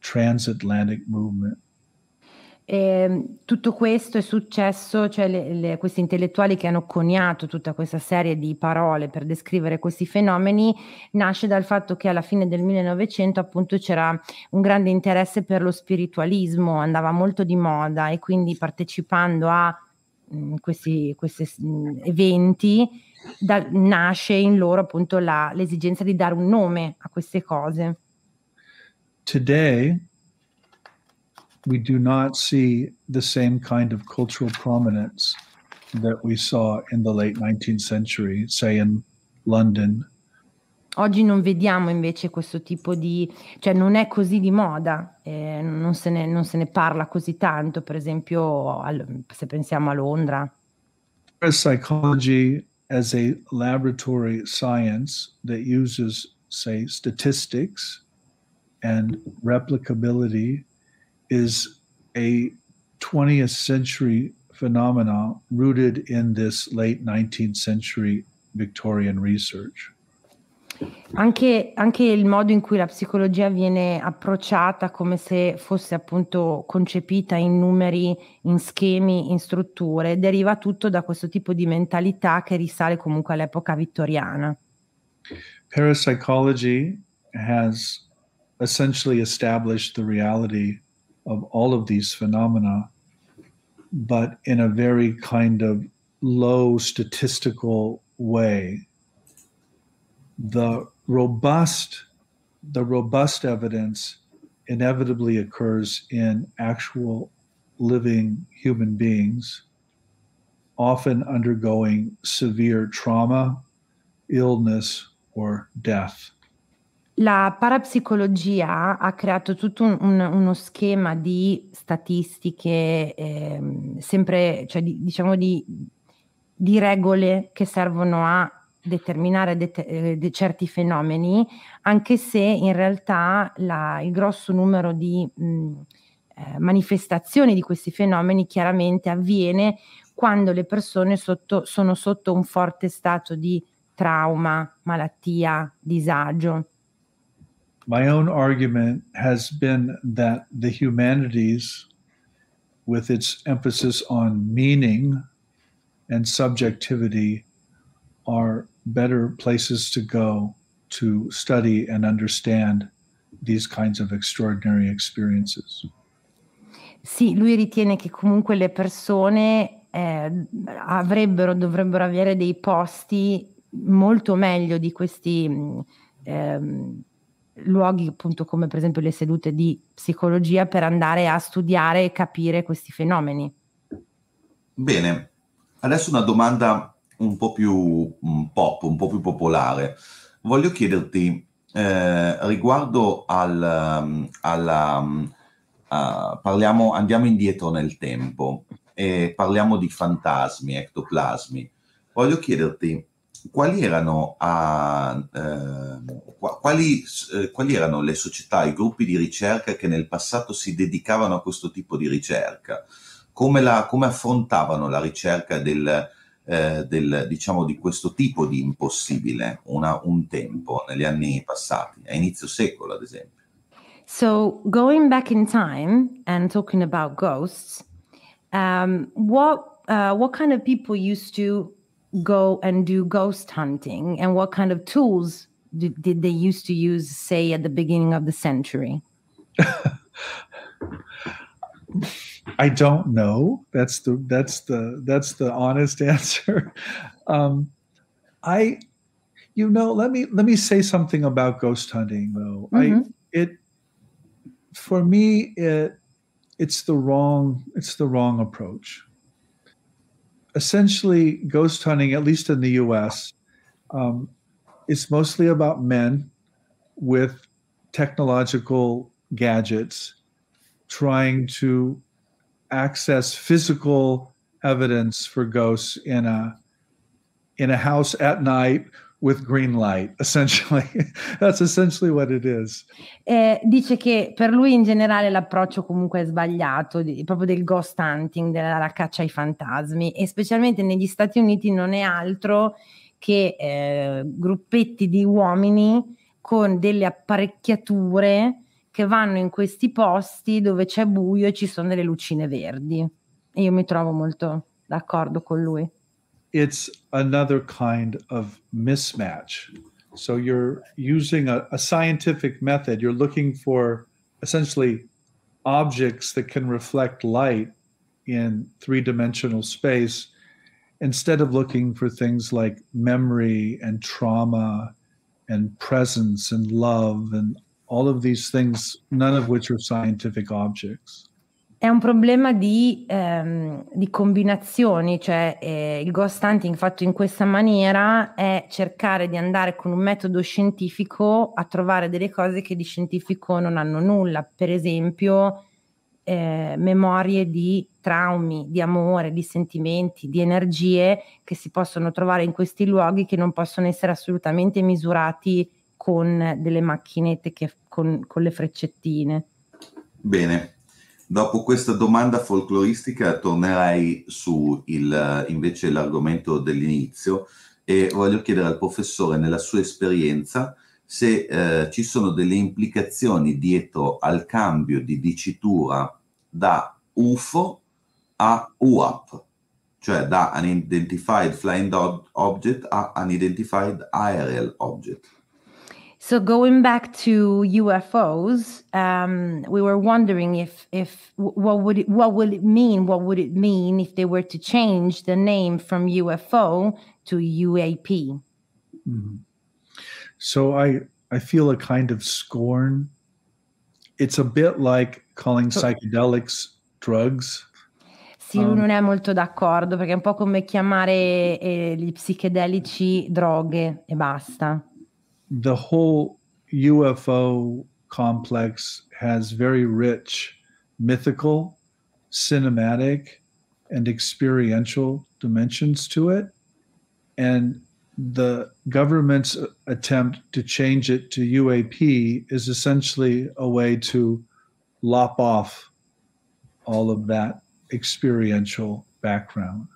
transatlantic movement. E, tutto questo è successo, cioè le- le- questi intellettuali che hanno coniato tutta questa serie di parole per descrivere questi fenomeni, nasce dal fatto che alla fine del 1900 appunto c'era un grande interesse per lo spiritualismo, andava molto di moda e quindi partecipando a mh, questi, questi mh, eventi da- nasce in loro appunto la- l'esigenza di dare un nome a queste cose. Today, we do not see the same kind of cultural prominence that we saw in the late 19th century, say in London. Oggi non vediamo invece questo tipo di, cioè non è così di moda, eh, non, se ne, non se ne parla così tanto, per esempio al- se pensiamo a Londra. Parapsychology as a laboratory science that uses, say, statistics and replicability is a 20th century phenomena rooted in this late 19th century Victorian research. Anche, anche il modo in cui la psicologia viene approcciata come se fosse appunto concepita in numeri, in schemi, in strutture, deriva tutto da questo tipo di mentalità che risale comunque all'epoca vittoriana. Parapsychology has essentially established the reality of all of these phenomena, but in a very kind of low statistical way. The robust, the robust evidence inevitably occurs in actual living human beings, often undergoing severe trauma, illness, or death. La parapsicologia ha creato tutto un, un, uno schema di statistiche, eh, sempre, cioè di, diciamo di, di, regole che servono a determinare det- eh, certi fenomeni, anche se in realtà la, il grosso numero di mh, eh, manifestazioni di questi fenomeni chiaramente avviene quando le persone sotto, sono sotto un forte stato di trauma, malattia, disagio. My own argument has been that the humanities, with its emphasis on meaning and subjectivity, are better places to go to study and understand these kinds of extraordinary experiences. Sì, lui ritiene che comunque le persone eh, avrebbero, dovrebbero avere dei posti molto meglio di questi eh, luoghi appunto come per esempio le sedute di psicologia per andare a studiare e capire questi fenomeni. Bene, adesso una domanda un po' più un pop, un po' più popolare. Voglio chiederti eh, riguardo al, alla, uh, parliamo, andiamo indietro nel tempo e parliamo di fantasmi, ectoplasmi. Voglio chiederti quali erano, a, eh, quali, eh, quali erano le società, i gruppi di ricerca che nel passato si dedicavano a questo tipo di ricerca? Come, la, come affrontavano la ricerca del, eh, del, diciamo, di questo tipo di impossibile una, un tempo negli anni passati, a inizio secolo ad esempio? So, going back in time and talking about ghosts, um, what uh, what kind of people used to go and do ghost hunting? And what kind of tools did, did they used to use say at the beginning of the century? (laughs) I don't know. That's the that's the that's the honest (laughs) answer. Um, i you know let me let me say something about ghost hunting though. Mm-hmm. i it for me it it's the wrong it's the wrong approach essentially ghost hunting, at least in the US, um, mostly about men with technological gadgets trying to access physical evidence for ghosts in a in a house at night with green light, (laughs) essentially. That's essentially what it is. Eh, dice che per lui in generale l'approccio comunque è sbagliato, di, proprio del ghost hunting, della caccia ai fantasmi e specialmente negli Stati Uniti non è altro che eh, gruppetti di uomini con delle apparecchiature che vanno in questi posti dove c'è buio e ci sono delle lucine verdi. E io mi trovo molto d'accordo con lui. It's another kind of mismatch. So you're using a, a, scientific method, you're looking for essentially objects that can reflect light in three dimensional space instead of looking for things like memory and trauma and presence and love and all of these things, none of which are scientific objects. È un problema di, ehm, di combinazioni, cioè eh, il ghost hunting fatto in questa maniera è cercare di andare con un metodo scientifico a trovare delle cose che di scientifico non hanno nulla, per esempio eh, memorie di traumi, di amore, di sentimenti, di energie che si possono trovare in questi luoghi che non possono essere assolutamente misurati con delle macchinette che, con, con le freccettine. Bene, Dopo questa domanda folcloristica tornerei su il, invece l'argomento dell'inizio e voglio chiedere al professore, nella sua esperienza, se eh, ci sono delle implicazioni dietro al cambio di dicitura da UFO a UAP, cioè da Unidentified Flying Object a Unidentified Aerial Object. So going back to UFOs, um, we were wondering if if what would it, what would it mean? What would it mean if they were to change the name from UFO to UAP? Mm-hmm. So I I feel a kind of scorn. It's a bit like calling psychedelics drugs. Sì, lui um, non è molto d'accordo perché è un po' come chiamare eh, gli psichedelici droghe e basta. The whole UFO complex has very rich mythical, cinematic, and experiential dimensions to it. And the government's attempt to change it to UAP is essentially a way to lop off all of that experiential background.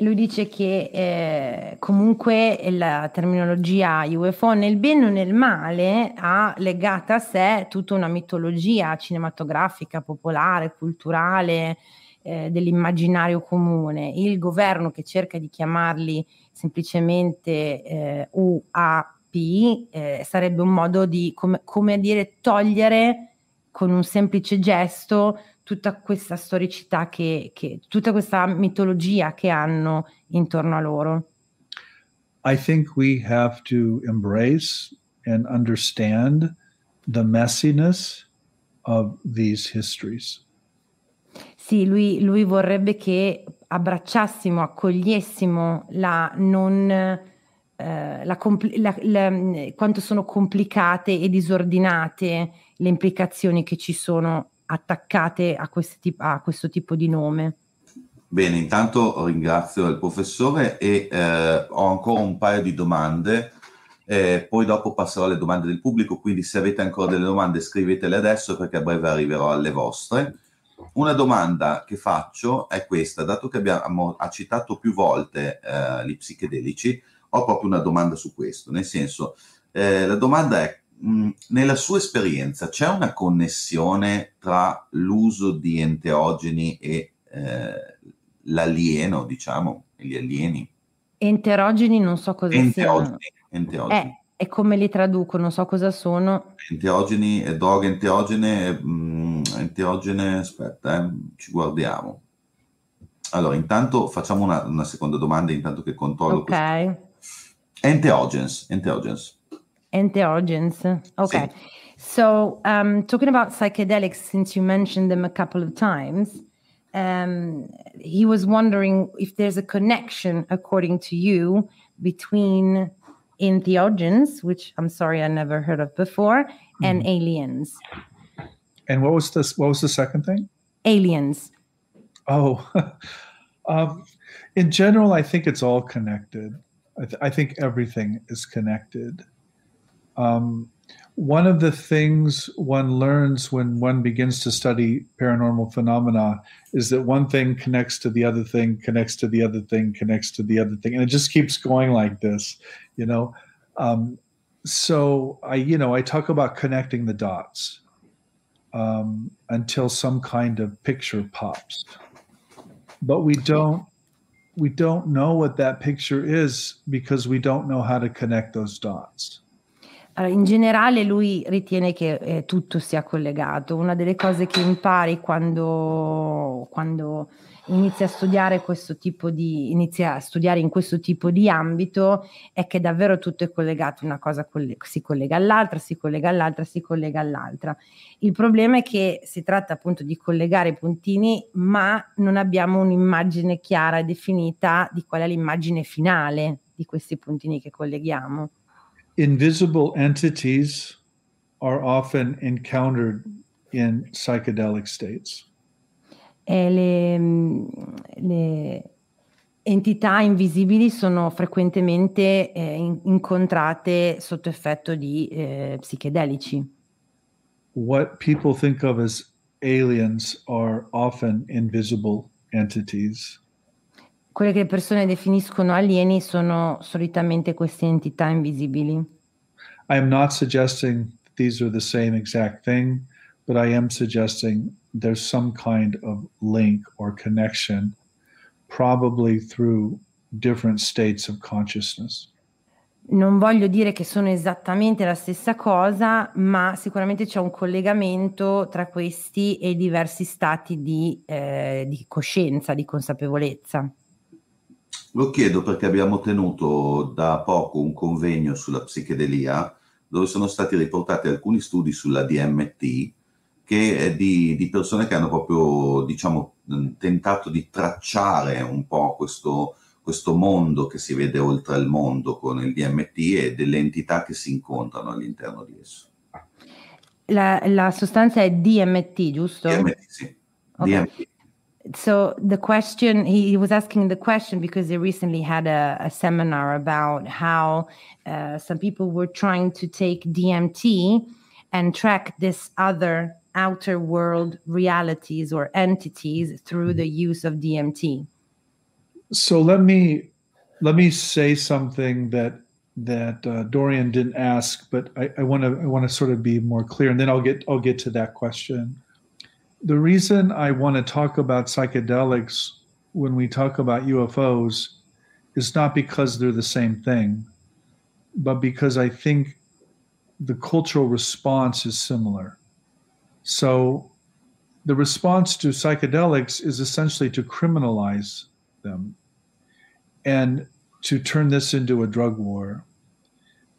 Lui dice che eh, comunque la terminologia UFO nel bene o nel male ha legata a sé tutta una mitologia cinematografica, popolare, culturale, eh, dell'immaginario comune. Il governo che cerca di chiamarli semplicemente eh, UAP eh, sarebbe un modo di, come, come dire, togliere con un semplice gesto tutta questa storicità che, che, tutta questa mitologia che hanno intorno a loro. I think we have to embrace and understand the messiness of these histories. Sì, lui, lui vorrebbe che abbracciassimo, accogliessimo la non, eh, la compl- la, la, quanto sono complicate e disordinate le implicazioni che ci sono attaccate a, tip- a questo tipo di nome. Bene, intanto ringrazio il professore e eh, ho ancora un paio di domande, eh, poi dopo passerò alle domande del pubblico, quindi se avete ancora delle domande scrivetele adesso perché a breve arriverò alle vostre. Una domanda che faccio è questa, dato che abbiamo ha citato più volte eh, gli psichedelici, ho proprio una domanda su questo, nel senso, eh, la domanda è mh, nella sua esperienza c'è una connessione tra l'uso di enteogeni e eh, l'alieno, diciamo, gli alieni? Enterogeni non so cosa enteogeni, siano. Enteogeni. Eh, e come li traduco? Non so cosa sono. Enteogeni, e droghe enteogene, mh, enteogene, aspetta, eh, ci guardiamo. Allora, intanto facciamo una, una, seconda domanda, intanto che controllo. Ok. Enteogens, enteogens. Entheogens. Okay. So, um, talking about psychedelics, since you mentioned them a couple of times, um, he was wondering if there's a connection, according to you, between entheogens, which I'm sorry I never heard of before, mm-hmm. and aliens. And what was this? What was the second thing? Aliens. Oh, (laughs) um, in general, I think it's all connected. I, th- I think everything is connected. Um, one of the things one learns when one begins to study paranormal phenomena is that one thing connects to the other thing, connects to the other thing, connects to the other thing, and it just keeps going like this, you know. Um, so I, you know, I talk about connecting the dots um, until some kind of picture pops, but we don't we don't know what that picture is because we don't know how to connect those dots. Allora, in generale lui ritiene che eh, tutto sia collegato. Una delle cose che impari quando, quando inizi a studiare questo tipo di inizia a studiare in questo tipo di ambito è che davvero tutto è collegato, una cosa coll- si collega all'altra, si collega all'altra, si collega all'altra. Il problema è che si tratta appunto di collegare i puntini, ma non abbiamo un'immagine chiara e definita di qual è l'immagine finale di questi puntini che colleghiamo. Invisible entities are often encountered in psychedelic states. E le, le entità invisibili sono frequentemente eh, in, incontrate sotto effetto di eh, psichedelici. What people think of as aliens are often invisible entities. Quelle che le persone definiscono alieni sono solitamente queste entità invisibili. I am not suggesting these are the same exact thing, but I am suggesting there's some kind of link or connection, probably through different states of consciousness. Non voglio dire che sono esattamente la stessa cosa, ma sicuramente c'è un collegamento tra questi e diversi stati di, eh, di coscienza, di consapevolezza. Lo chiedo perché abbiamo tenuto da poco un convegno sulla psichedelia dove sono stati riportati alcuni studi sulla DMT che di, di persone che hanno proprio diciamo, tentato di tracciare un po' questo, questo mondo che si vede oltre il mondo con il DMT e delle entità che si incontrano all'interno di esso. La, la sostanza è DMT, giusto? DMT, sì. Okay. DMT. So the question he, was asking the question because they recently had a, a seminar about how uh, some people were trying to take DMT and track this other outer world realities or entities through the use of DMT. So let me let me say something that that uh, Dorian didn't ask, but I want to I want to sort of be more clear, and then I'll get I'll get to that question. The reason I want to talk about psychedelics when we talk about UFOs is not because they're the same thing, but because I think the cultural response is similar. So the response to psychedelics is essentially to criminalize them and to turn this into a drug war.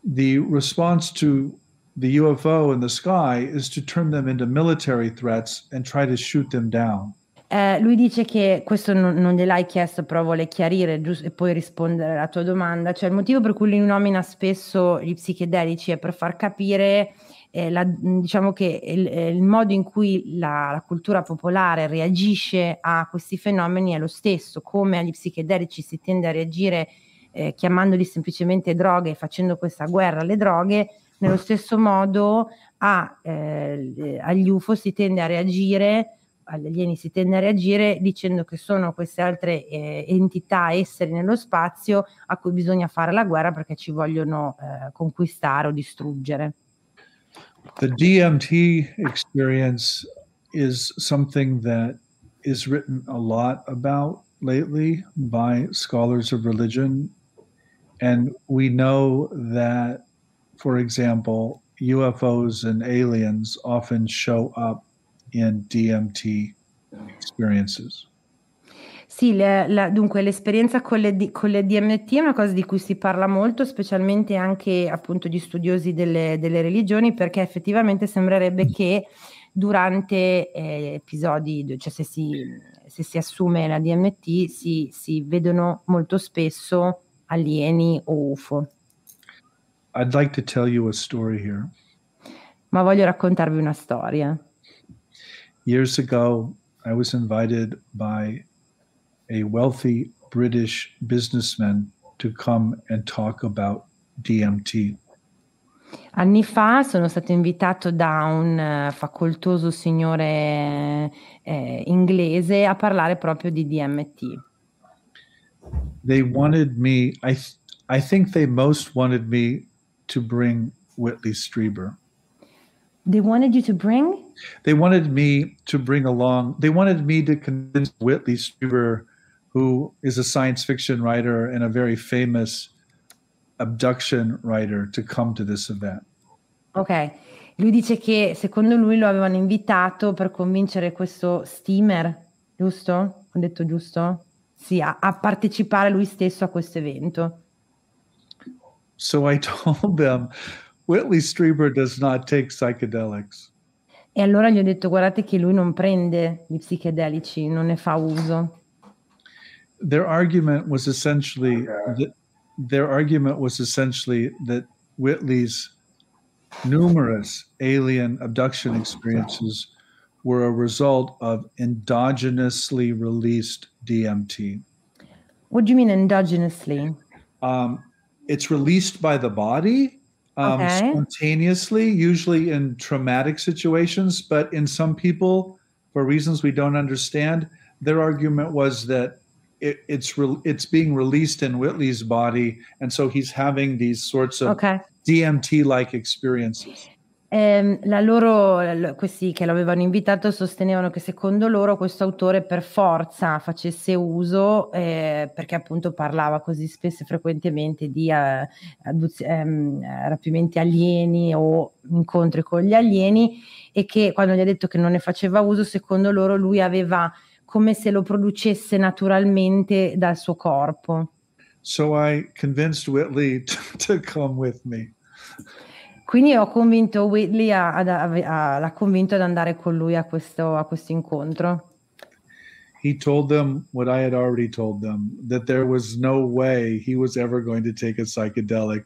The response to the UFO in the sky is to turn them into military threats and try to shoot them down. Eh, lui dice che questo non, non gliel'hai chiesto, però vuole chiarire giusto, e poi rispondere alla tua domanda. Cioè, il motivo per cui lui nomina spesso gli psichedelici è per far capire, eh, la, diciamo che il, eh, il, modo in cui la, la, cultura popolare reagisce a questi fenomeni è lo stesso, come agli psichedelici si tende a reagire eh, chiamandoli semplicemente droghe e facendo questa guerra alle droghe, nello stesso modo a, eh, agli UFO si tende a reagire, agli alieni si tende a reagire dicendo che sono queste altre eh, entità, esseri nello spazio a cui bisogna fare la guerra perché ci vogliono eh, conquistare o distruggere. The DMT experience is something that is written a lot about lately by scholars of religion. And we know that for example, UFOs and aliens often show up in DMT experiences. Sì, le, la, dunque l'esperienza con le, con le, DMT è una cosa di cui si parla molto, specialmente anche appunto gli studiosi delle, delle religioni, perché effettivamente sembrerebbe che durante eh, episodi, cioè se si, se si, assume la DMT, si, si vedono molto spesso alieni o UFO. I'd like to tell you a story here. Ma voglio raccontarvi una storia. Years ago, I was invited by a wealthy British businessman to come and talk about DMT. Anni fa sono stato invitato da un uh, facoltoso signore eh, inglese a parlare proprio di DMT. They wanted me, I, th- I think they most wanted me to bring Whitley Strieber. They wanted you to bring? They wanted me to bring along, they wanted me to convince Whitley Strieber, who is a science fiction writer and a very famous abduction writer, to come to this event. Ok, lui dice che secondo lui lo avevano invitato per convincere questo steamer, giusto? Ho detto giusto? Sì, a, a partecipare lui stesso a questo evento. So I (laughs) told them, Whitley Strieber does not take psychedelics. E allora gli ho detto, guardate che lui non prende gli psichedelici, non ne fa uso. Their argument was essentially that their argument was essentially that Whitley's numerous alien abduction experiences were a result of endogenously released DMT. What do you mean endogenously? Um, it's released by the body um, okay. spontaneously, usually in traumatic situations. But in some people, for reasons we don't understand, their argument was that it, it's re- it's being released in Whitley's body, and so he's having these sorts of okay. DMT-like experiences. Eh, la loro, questi che l'avevano invitato sostenevano che secondo loro questo autore per forza facesse uso, eh, perché appunto parlava così spesso e frequentemente di eh, aduz- ehm, rapimenti alieni o incontri con gli alieni e che quando gli ha detto che non ne faceva uso, secondo loro lui aveva come se lo producesse naturalmente dal suo corpo. So I convinced Whitley (laughs) to, to come with me. Quindi ho convinto Whitley, a, a, a, l'ha convinto ad andare con lui a questo, a questo incontro. he told them what I had already told them that there was no way he was ever going to take a psychedelic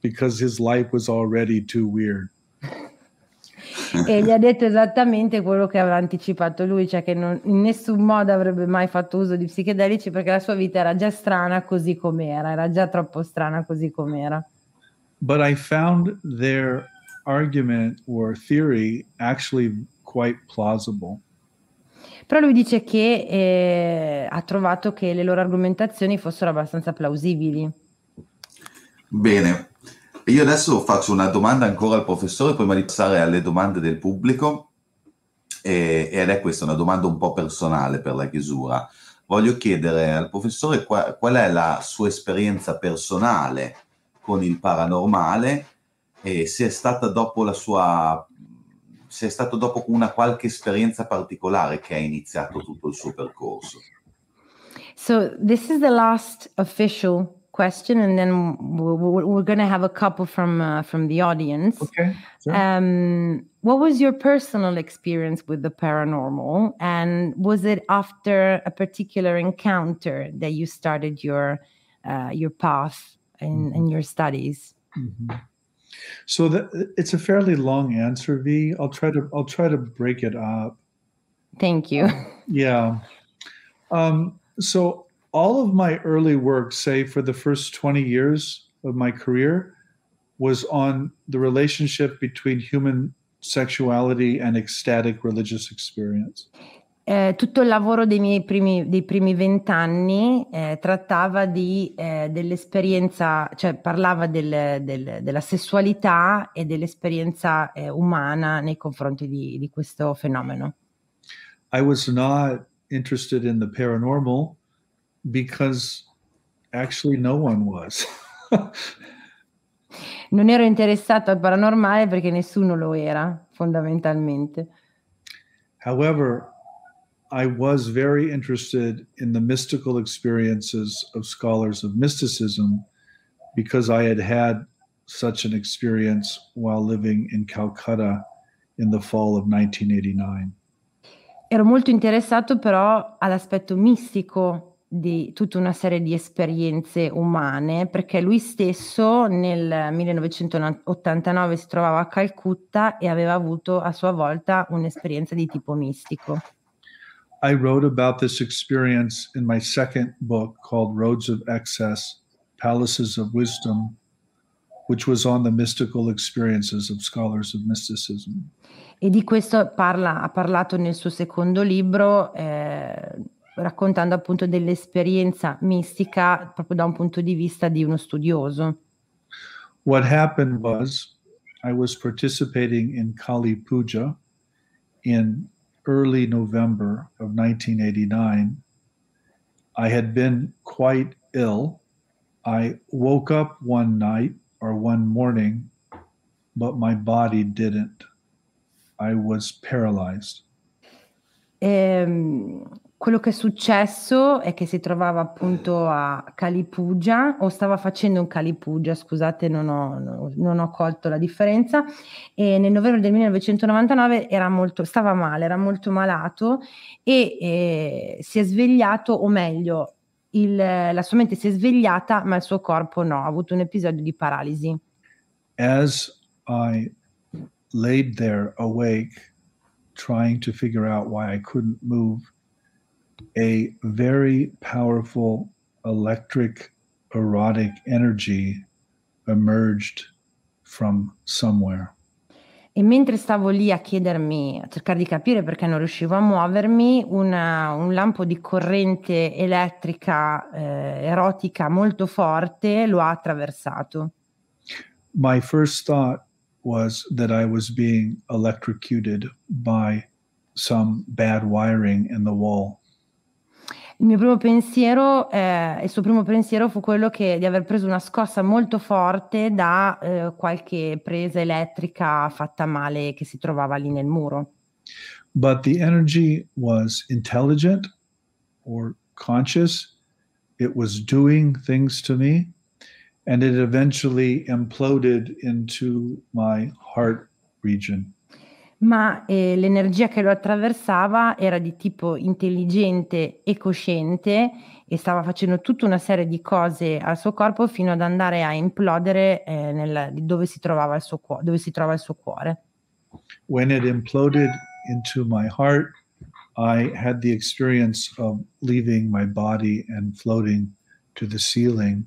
because his life was already too weird. (laughs) e gli ha detto esattamente quello che aveva anticipato lui, cioè che non, in nessun modo avrebbe mai fatto uso di psichedelici perché la sua vita era già strana così com'era, era già troppo strana così com'era. But I found their argument or theory actually quite plausible. Però lui dice che eh, ha trovato che le loro argomentazioni fossero abbastanza plausibili. Bene, io adesso faccio una domanda ancora al professore prima di passare alle domande del pubblico e, ed è questa una domanda un po' personale per la chiusura. Voglio chiedere al professore qual, qual è la sua esperienza personale con il paranormale e se è stata dopo la sua se è stato dopo una qualche esperienza particolare che ha iniziato tutto il suo percorso. So this is the last official question, and then we're, we're going to have a couple from uh, from the audience. Okay. Sure. Um, what was your personal experience with the paranormal, and was it after a particular encounter that you started your uh, your path in, mm-hmm. in your studies? Mm-hmm. So the, it's a fairly long answer, V. I'll try to I'll try to break it up. Thank you. Yeah. Um, so all of my early work, say for the first 20 years of my career, was on the relationship between human sexuality and ecstatic religious experience. Eh, tutto il lavoro dei miei primi, dei primi vent'anni eh, trattava di, eh, dell'esperienza, cioè parlava del, del, della sessualità e dell'esperienza eh, umana nei confronti di, di, questo fenomeno. I was not interested in the paranormal because actually no one was. (laughs) non ero interessato al paranormale perché nessuno lo era, fondamentalmente. However, I was very interested in the mystical experiences of scholars of mysticism because I had had such an experience while living in Calcutta in the fall of 1989. Ero molto interessato però all'aspetto mistico di tutta una serie di esperienze umane perché lui stesso nel 1989 si trovava a Calcutta e aveva avuto a sua volta un'esperienza di tipo mistico. I wrote about this experience in my second book called Roads of Excess Palaces of Wisdom, which was on the mystical experiences of scholars of mysticism. E di questo parla, ha parlato nel suo secondo libro, eh, raccontando appunto dell'esperienza mistica proprio da un punto di vista di uno studioso. What happened was I was participating in Kali Puja in early November of 1989. I had been quite ill. I woke up one night or one morning, but my body didn't. I was paralyzed. Um, quello che è successo è che si trovava appunto a Calipugia o stava facendo un Calipugia, scusate non ho, non ho, colto la differenza, e nel novembre del 1999 era molto, stava male, era molto malato e eh, si è svegliato, o meglio, il, la sua mente si è svegliata ma il suo corpo no, ha avuto un episodio di paralisi. As I laid there awake, trying to figure out why I couldn't move, a very powerful electric erotic energy emerged from somewhere. E mentre stavo lì a chiedermi, a cercare di capire perché non riuscivo a muovermi, una, un lampo di corrente elettrica eh, erotica molto forte lo ha attraversato. My first thought was that I was being electrocuted by some bad wiring in the wall. Il mio primo pensiero, eh, il suo primo pensiero fu quello che, di aver preso una scossa molto forte da eh, qualche presa elettrica fatta male che si trovava lì nel muro. But the energy was intelligent or conscious. It was doing things to me and it eventually imploded into my heart region. Ma eh, l'energia che lo attraversava era di tipo intelligente e cosciente e stava facendo tutta una serie di cose al suo corpo fino ad andare a implodere eh, nel, dove, si trovava il suo dove si trova il suo cuore. When it imploded into my heart, I had the experience of leaving my body and floating to the ceiling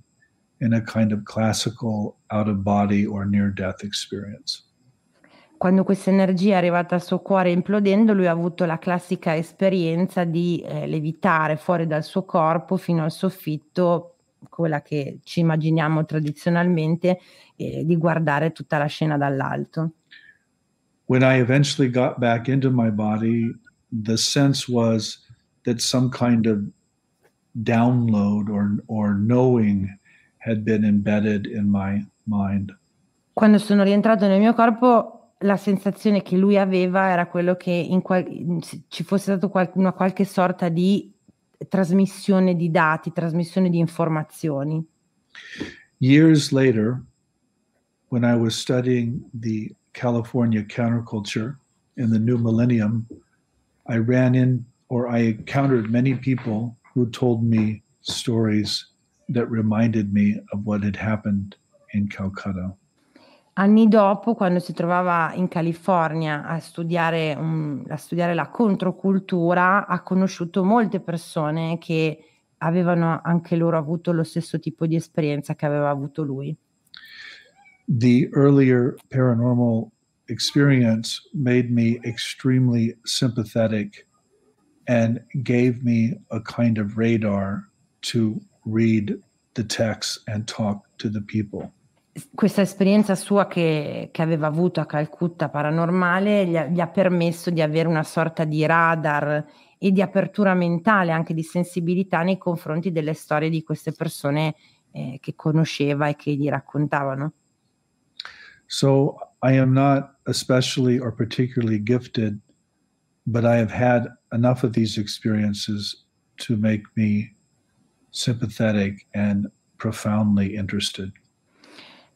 in a kind of classical out of body or near death experience. Quando questa energia è arrivata al suo cuore implodendo, lui ha avuto la classica esperienza di eh, levitare fuori dal suo corpo fino al soffitto, quella che ci immaginiamo tradizionalmente, eh, di guardare tutta la scena dall'alto. When I eventually got back into my body, the sense was that some kind of download or, or knowing had been embedded in my mind. Quando sono rientrato nel mio corpo la sensazione che lui aveva era quello che qual- ci fosse stata qual- una qualche sorta di trasmissione di dati, trasmissione di informazioni. Years later, when I was studying the California counterculture in the new millennium, I ran in or I encountered many people who told me stories that reminded me of what had happened in Calcutta. Anni dopo, quando si trovava in California a studiare, um, a studiare la controcultura, ha conosciuto molte persone che avevano anche loro avuto lo stesso tipo di esperienza che aveva avuto lui. The earlier paranormal experience made me extremely sympathetic and gave me a kind of radar to read the text and talk to the people questa esperienza sua che, che, aveva avuto a Calcutta paranormale gli ha, gli ha, permesso di avere una sorta di radar e di apertura mentale, anche di sensibilità nei confronti delle storie di queste persone eh, che conosceva e che gli raccontavano. So I am not especially or particularly gifted, but I have had enough of these experiences to make me sympathetic and profoundly interested.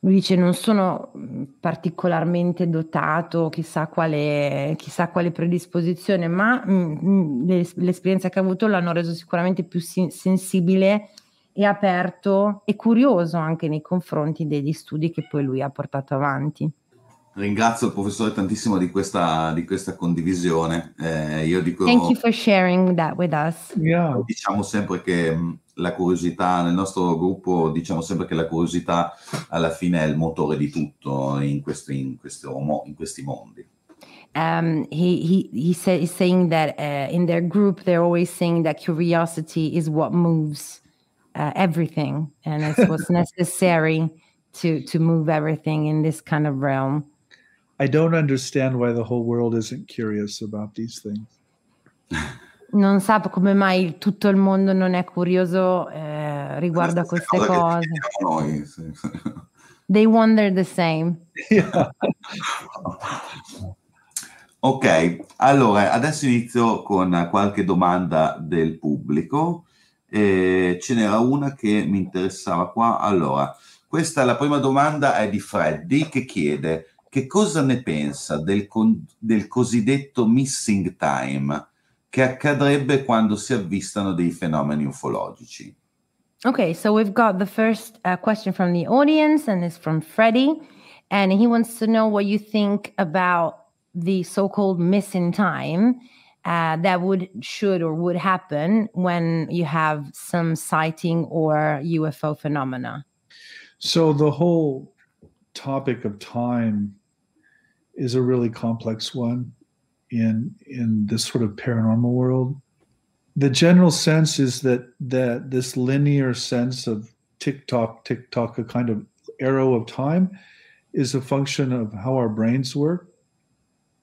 Lui dice non sono particolarmente dotato, chissà quale, chissà quale predisposizione, ma mh, l'esperienza che ha avuto l'hanno reso sicuramente più si- sensibile e aperto e curioso anche nei confronti degli studi che poi lui ha portato avanti. Ringrazio il professore tantissimo di questa, di questa condivisione. Eh, io dico, Thank you for sharing that with us. Yeah. Diciamo sempre che la curiosità, nel nostro gruppo diciamo sempre che la curiosità alla fine è il motore di tutto in questi, in questo, in questi mondi. Um, he he he say, he's saying that uh, in their group they're always saying that curiosity is what moves uh, everything and it's what's (laughs) necessary to to move everything in this kind of realm. I don't understand why the whole world isn't curious about these things. non sa come mai tutto il mondo non è curioso eh, riguardo a queste cose. Noi, sì. They wonder the same. Yeah. (laughs) ok, allora adesso inizio con qualche domanda del pubblico. Eh, ce n'era una che mi interessava qua. Allora, questa la prima domanda è di Freddy che chiede che cosa ne pensa del, con, del cosiddetto missing time che accadrebbe quando si avvistano dei fenomeni ufologici. Okay, so we've got the first uh, question from the audience, and it's from Freddie, and he wants to know what you think about the so-called missing time uh, that would, should, or would happen when you have some sighting or UFO phenomena. So the whole topic of time is a really complex one. in in this sort of paranormal world. The general sense is that that this linear sense of tick tock, tick tock, a kind of arrow of time, is a function of how our brains work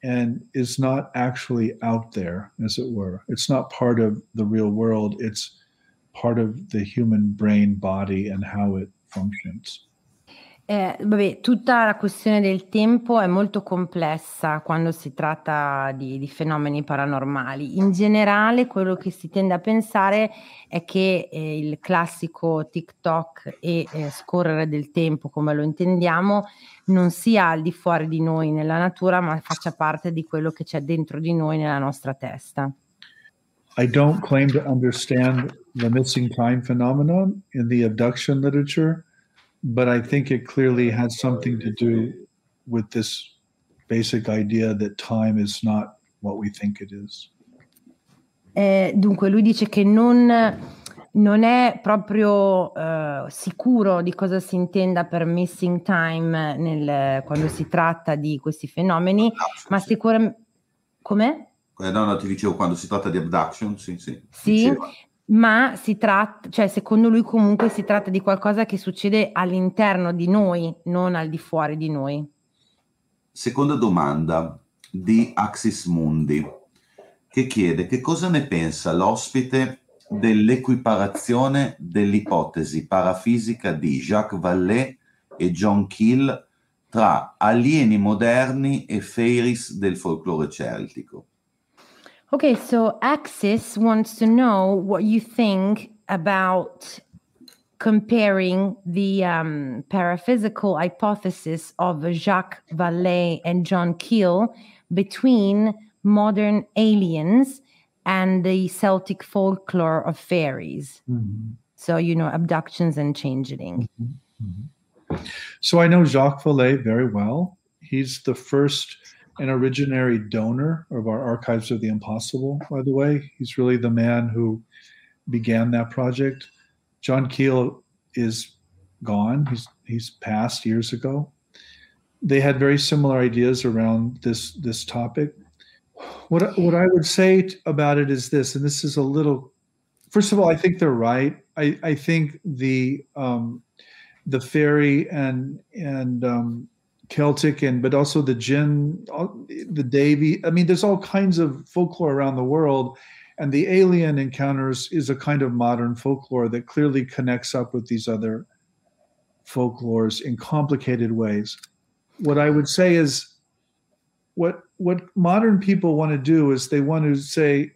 and is not actually out there, as it were. It's not part of the real world. It's part of the human brain body and how it functions. Eh, vabbè, tutta la questione del tempo è molto complessa quando si tratta di, di, fenomeni paranormali. In generale, quello che si tende a pensare è che eh, il classico TikTok e eh, scorrere del tempo, come lo intendiamo, non sia al di fuori di noi nella natura, ma faccia parte di quello che c'è dentro di noi nella nostra testa. I don't claim to understand the missing time phenomenon in the abduction literature. But I think it clearly has something to do with this basic idea that time is not what we think it is. Eh, dunque, lui dice che non, non è proprio uh, sicuro di cosa si intenda per missing time nel, quando si tratta di questi fenomeni, no, ma sicuramente. Com'è? Eh, no, no, ti dicevo quando si tratta di abduction, sì, sì. Sì, ma si tratta, cioè secondo lui comunque si tratta di qualcosa che succede all'interno di noi, non al di fuori di noi. Seconda domanda di Axis Mundi, che chiede che cosa ne pensa l'ospite dell'equiparazione dell'ipotesi parafisica di Jacques Vallée e John Keel tra alieni moderni e fairies del folklore celtico. Okay, so Axis wants to know what you think about comparing the um, paraphysical hypothesis of Jacques Vallée and John Keel between modern aliens and the Celtic folklore of fairies. Mm-hmm. So, you know, abductions and changeling. Mm-hmm. Mm-hmm. So I know Jacques Vallée very well. He's the first an originary donor of our Archives of the Impossible, by the way. He's really the man who began that project. John Keel is gone. He's he's passed years ago. They had very similar ideas around this this topic. What what I would say about it is this, and this is a little. First of all, I think they're right. I I think the um, the fairy and and um, Celtic and but also the Jin, the Davy. I mean, there's all kinds of folklore around the world, and the alien encounters is a kind of modern folklore that clearly connects up with these other folklores in complicated ways. What I would say is, what what modern people want to do is they want to say,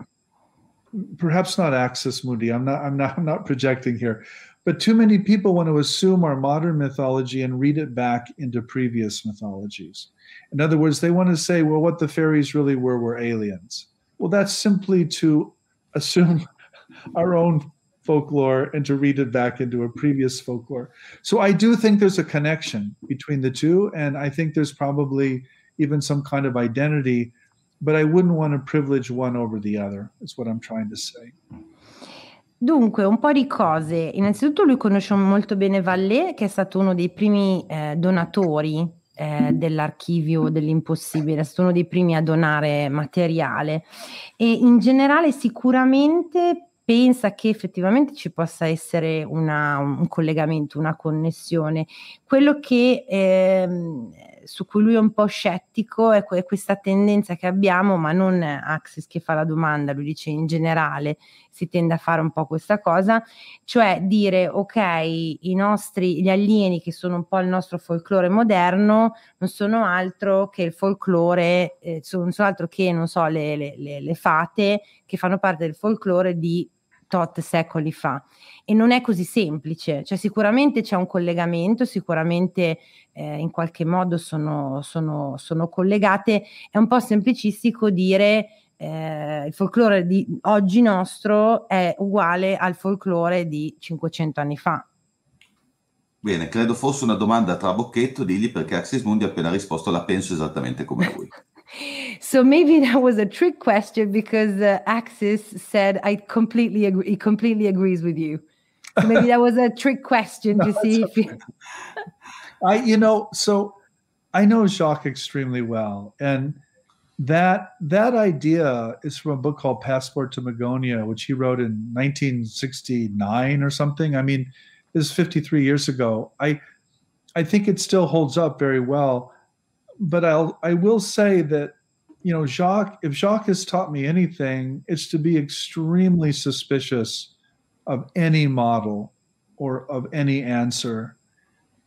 perhaps not Axis Mundi. I'm not I'm not I'm not projecting here, but too many people want to assume our modern mythology and read it back into previous mythologies. In other words, they want to say, well, what the fairies really were were aliens. Well, that's simply to (laughs) assume our own folklore and to read it back into a previous folklore. So I do think there's a connection between the two. And I think there's probably even some kind of identity, but I wouldn't want to privilege one over the other, is what I'm trying to say. Hmm. Dunque, un po' di cose. Innanzitutto lui conosce molto bene Vallée, che è stato uno dei primi eh, donatori eh, dell'archivio dell'impossibile, è stato uno dei primi a donare materiale e in generale sicuramente pensa che effettivamente ci possa essere una, un collegamento, una connessione. Quello che ehm, su cui lui è un po' scettico è, que- questa tendenza che abbiamo, ma non Axis che fa la domanda, lui dice in generale si tende a fare un po' questa cosa, cioè dire ok, i nostri, gli alieni che sono un po' il nostro folklore moderno non sono altro che il folklore, eh, non sono altro che, non so, le, le, le, le fate che fanno parte del folklore di tot secoli fa. E non è così semplice, cioè sicuramente c'è un collegamento, sicuramente eh, in qualche modo sono, sono, sono, collegate, è un po' semplicistico dire eh, il folklore di oggi nostro è uguale al folklore di 500 anni fa. Bene, credo fosse una domanda tra bocchetto, digli perché Axis Mundi ha appena risposto la penso esattamente come (laughs) lui. So maybe that was a trick question because uh, Axis said I completely agree. He completely agrees with you. So maybe that was a trick question (laughs) to no, see if you. I, you know, so I know Jacques extremely well, and that that idea is from a book called Passport to Magonia, which he wrote in 1969 or something. I mean, this is 53 years ago. I I think it still holds up very well but I'll I will say that you know Jacques if Jacques has taught me anything it's to be extremely suspicious of any model or of any answer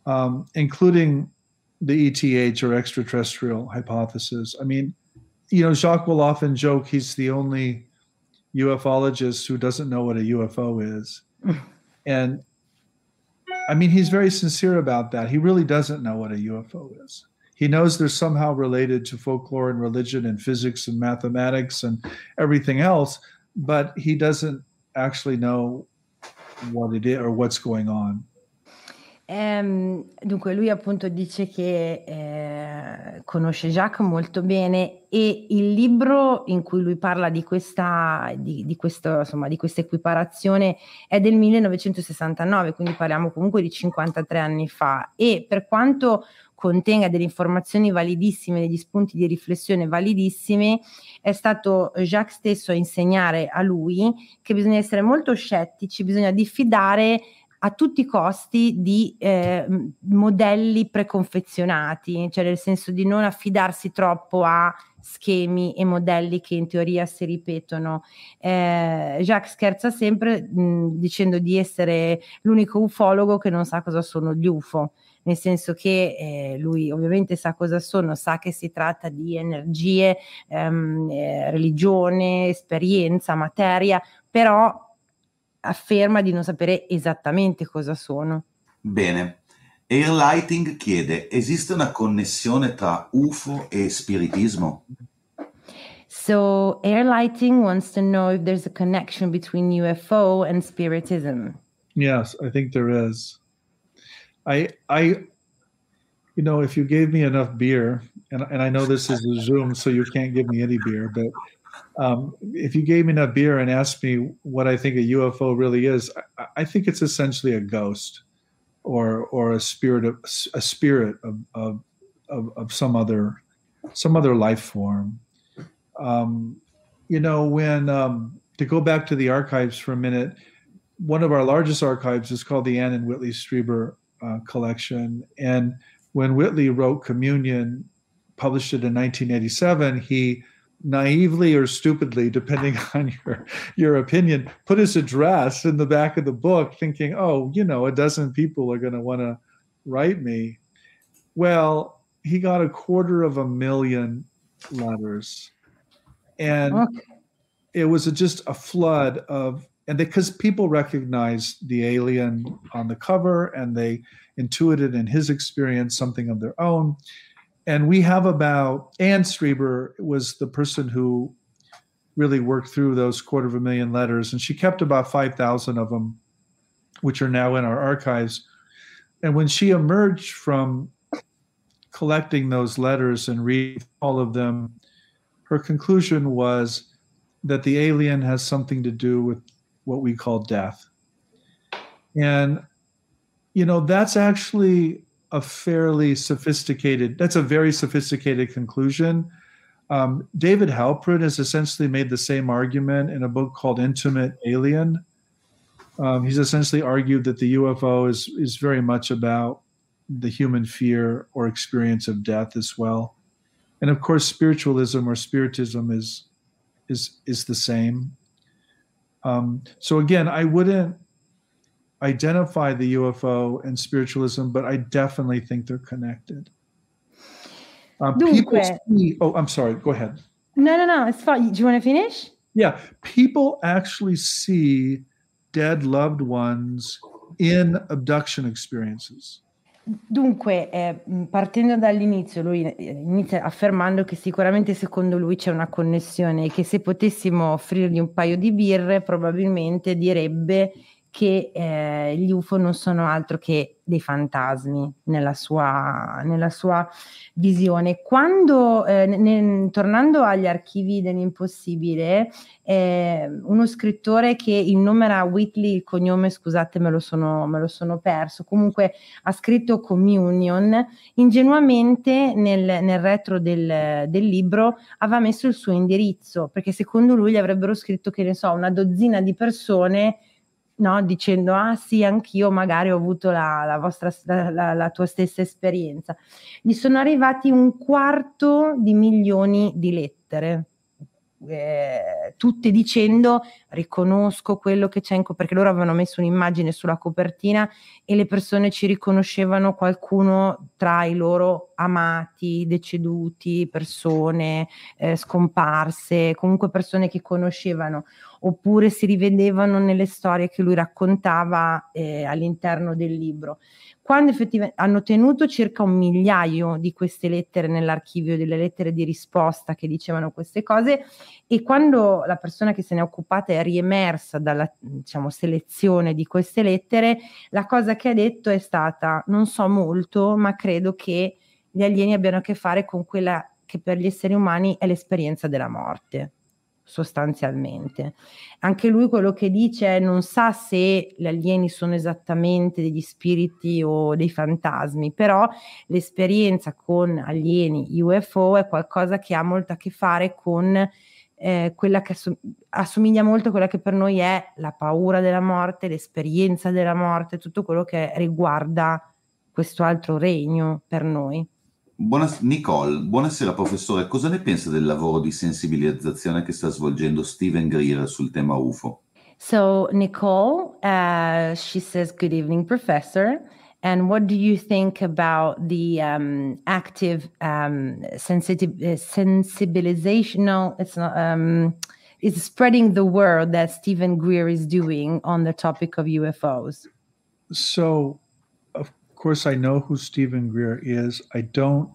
um, including the ETH or extraterrestrial hypothesis. I mean, you know, Jacques will often joke he's the only ufologist who doesn't know what a UFO is. (laughs) and I mean, he's very sincere about that. He really doesn't know what a UFO is. He knows they're somehow related to folklore and religion and physics and mathematics and everything else, but he doesn't actually know what it is or what's going on. Ehm, dunque lui appunto dice che eh, conosce Jacques molto bene e il libro in cui lui parla di questa, di, di questo, insomma, di questa equiparazione è del 1969, quindi parliamo comunque di 53 anni fa e per quanto contenga delle informazioni validissime, degli spunti di riflessione validissimi, è stato Jacques stesso a insegnare a lui che bisogna essere molto scettici, bisogna diffidare a tutti i costi di eh, modelli preconfezionati, cioè nel senso di non affidarsi troppo a schemi e modelli che in teoria si ripetono. Eh, Jacques scherza sempre mh, dicendo di essere l'unico ufologo che non sa cosa sono gli UFO, nel senso che eh, lui ovviamente sa cosa sono, sa che si tratta di energie, ehm, eh, religione, esperienza, materia, però afferma di non sapere esattamente cosa sono. Bene. Airlighting chiede, esiste una connessione tra UFO e spiritismo? So Airlighting wants to know if there's a connection between UFO and spiritism. Yes, I think there is. I I you know, if you gave me enough beer, and, and I know this is a Zoom, so you can't give me any beer, but um, if you gave me enough beer and asked me what I think a UFO really is, I, I think it's essentially a ghost or or a spirit of a spirit of of, of, of some other some other life form. Um, you know, when um, to go back to the archives for a minute, one of our largest archives is called the Anne and Whitley Strieber uh, collection, and when Whitley wrote Communion, published it in 1987, he naively or stupidly, depending (laughs) on your your opinion, put his address in the back of the book, thinking, "Oh, you know, a dozen people are going to want to write me." Well, he got a quarter of a million letters, and okay. it was a, just a flood of, and because people recognized the alien on the cover, and they intuited in his experience something of their own and we have about Anne Strieber was the person who really worked through those quarter of a million letters, and she kept about five thousand of them, which are now in our archives. And when she emerged from collecting those letters and read all of them, her conclusion was that the alien has something to do with what we call death. And, you know, that's actually a fairly sophisticated, that's a very sophisticated conclusion. Um, David Halprin has essentially made the same argument in a book called Intimate Alien. Um, he's essentially argued that the UFO is, is very much about the human fear or experience of death as well. And of course, spiritualism or spiritism is is is the same. Um, so again, I wouldn't identify the UFO and spiritualism, but I definitely think they're connected. Um, people see, oh, I'm sorry. Go ahead. No, no, no. It's fine. Do you want to finish? Yeah. People actually see dead loved ones in abduction experiences. Dunque, eh, partendo dall'inizio, lui eh, inizia affermando che sicuramente secondo lui c'è una connessione e che se potessimo offrirgli un paio di birre probabilmente direbbe che eh, gli UFO non sono altro che dei fantasmi nella sua, nella sua visione. Quando, eh, ne, tornando agli archivi dell'impossibile, eh, uno scrittore che il nome era Whitley, il cognome scusate me lo sono, me lo sono perso, comunque ha scritto Communion, ingenuamente nel, nel retro del, del libro aveva messo il suo indirizzo, perché secondo lui gli avrebbero scritto che ne so, una dozzina di persone no? dicendo ah sì, anch'io magari ho avuto la, la, vostra, la, la tua stessa esperienza. Gli sono arrivati un quarto di milioni di lettere. eh, tutte dicendo riconosco quello che c'è in perché loro avevano messo un'immagine sulla copertina e le persone ci riconoscevano qualcuno tra i loro amati, deceduti, persone eh, scomparse, comunque persone che conoscevano oppure si rivedevano nelle storie che lui raccontava eh, all'interno del libro. Quando effettivamente hanno tenuto circa un migliaio di queste lettere nell'archivio delle lettere di risposta che dicevano queste cose e quando la persona che se ne è occupata è riemersa dalla diciamo, selezione di queste lettere, la cosa che ha detto è stata non so molto, ma credo che gli alieni abbiano a che fare con quella che per gli esseri umani è l'esperienza della morte sostanzialmente. Anche lui quello che dice è non sa se gli alieni sono esattamente degli spiriti o dei fantasmi, però l'esperienza con alieni UFO è qualcosa che ha molto a che fare con eh, quella che assom- assomiglia molto a quella che per noi è la paura della morte, l'esperienza della morte, tutto quello che riguarda questo altro regno per noi. Buonas- Nicole, buonasera professore, cosa ne pensa del lavoro di sensibilizzazione che sta svolgendo Steven Greer sul tema UFO? So, Nicole, uh, she says, Good evening, professor. And what do you think about the um, active um, sensitive, uh, sensibilization? No, it's not. Um, is spreading the word that Stephen Greer is doing on the topic of UFOs. So, course, I know who Stephen Greer is. I don't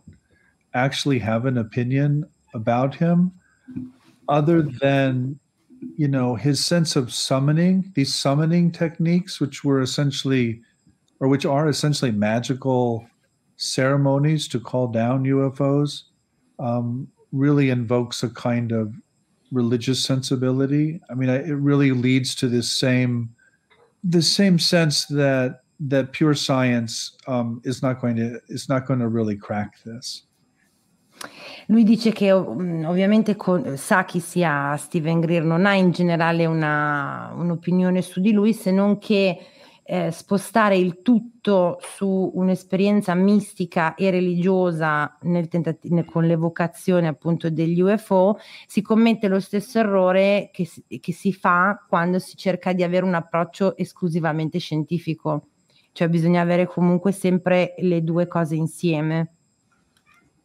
actually have an opinion about him other than, you know, his sense of summoning, these summoning techniques, which were essentially, or which are essentially magical ceremonies to call down UFOs, um, really invokes a kind of religious sensibility. I mean, it really leads to this same, the same sense that that pure science um, is not going to is not going to really crack this. Lui dice che mm, ovviamente con, sa chi sia Steven Greer, non ha in generale una, un'opinione su di lui se non che eh, spostare il tutto su un'esperienza mistica e religiosa nel tentat- nel, con l'evocazione appunto degli UFO, si commette lo stesso errore che si, che si fa quando si cerca di avere un approccio esclusivamente scientifico cioè bisogna avere comunque sempre le due cose insieme.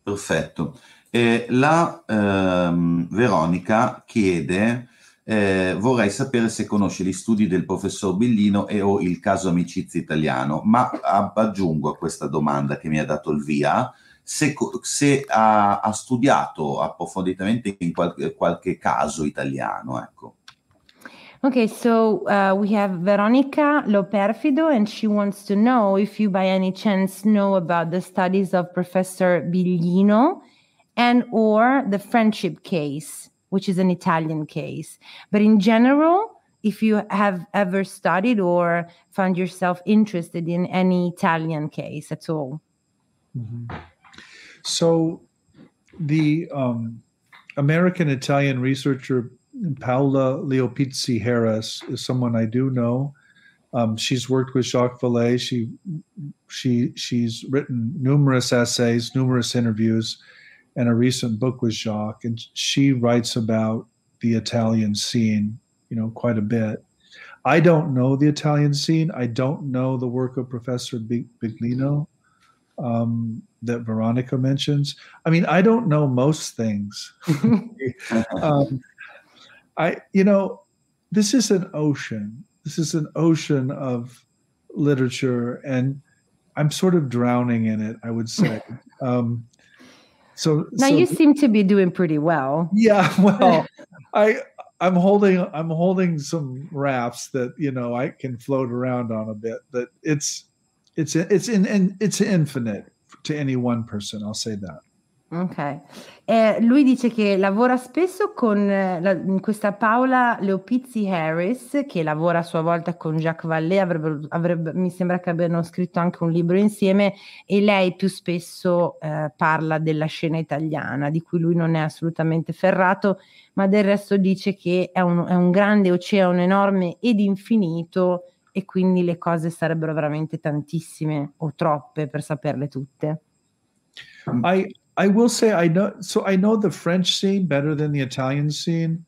Perfetto. Eh, la ehm, Veronica chiede, eh, vorrei sapere se conosce gli studi del professor Bellino e o il caso amicizia italiano, ma aggiungo a questa domanda che mi ha dato il via, se, se ha, ha, studiato approfonditamente in qualche, qualche caso italiano, ecco. Okay, so uh, we have Veronica Loperfido, and she wants to know if you, by any chance, know about the studies of Professor Biglino and or the friendship case, which is an Italian case. But in general, if you have ever studied or found yourself interested in any Italian case at all. Mm-hmm. So, the um, American Italian researcher Paola Leopizzi Harris is someone I do know. Um, she's worked with Jacques Vallée. She she she's written numerous essays, numerous interviews, and a recent book with Jacques. And she writes about the Italian scene, you know, quite a bit. I don't know the Italian scene. I don't know the work of Professor Biglino um, that Veronica mentions. I mean, I don't know most things. (laughs) (laughs) um, I, you know, this is an ocean. This is an ocean of literature, and I'm sort of drowning in it. I would say. (laughs) Um, so now so, you seem to be doing pretty well. Yeah, (laughs) well, (laughs) I I'm holding I'm holding some rafts that you know I can float around on a bit, but it's it's it's in, and it's infinite to any one person. I'll say that. Ok. Eh, lui dice che lavora spesso con eh, la, questa Paola Leopizzi Harris, che lavora a sua volta con Jacques Vallée, avrebbe, avrebbe, mi sembra che abbiano scritto anche un libro insieme, e lei più spesso eh, parla della scena italiana, di cui lui non è assolutamente ferrato, ma del resto dice che è un, è un grande oceano enorme ed infinito, e quindi le cose sarebbero veramente tantissime o troppe per saperle tutte. I I will say I know so I know the French scene better than the Italian scene,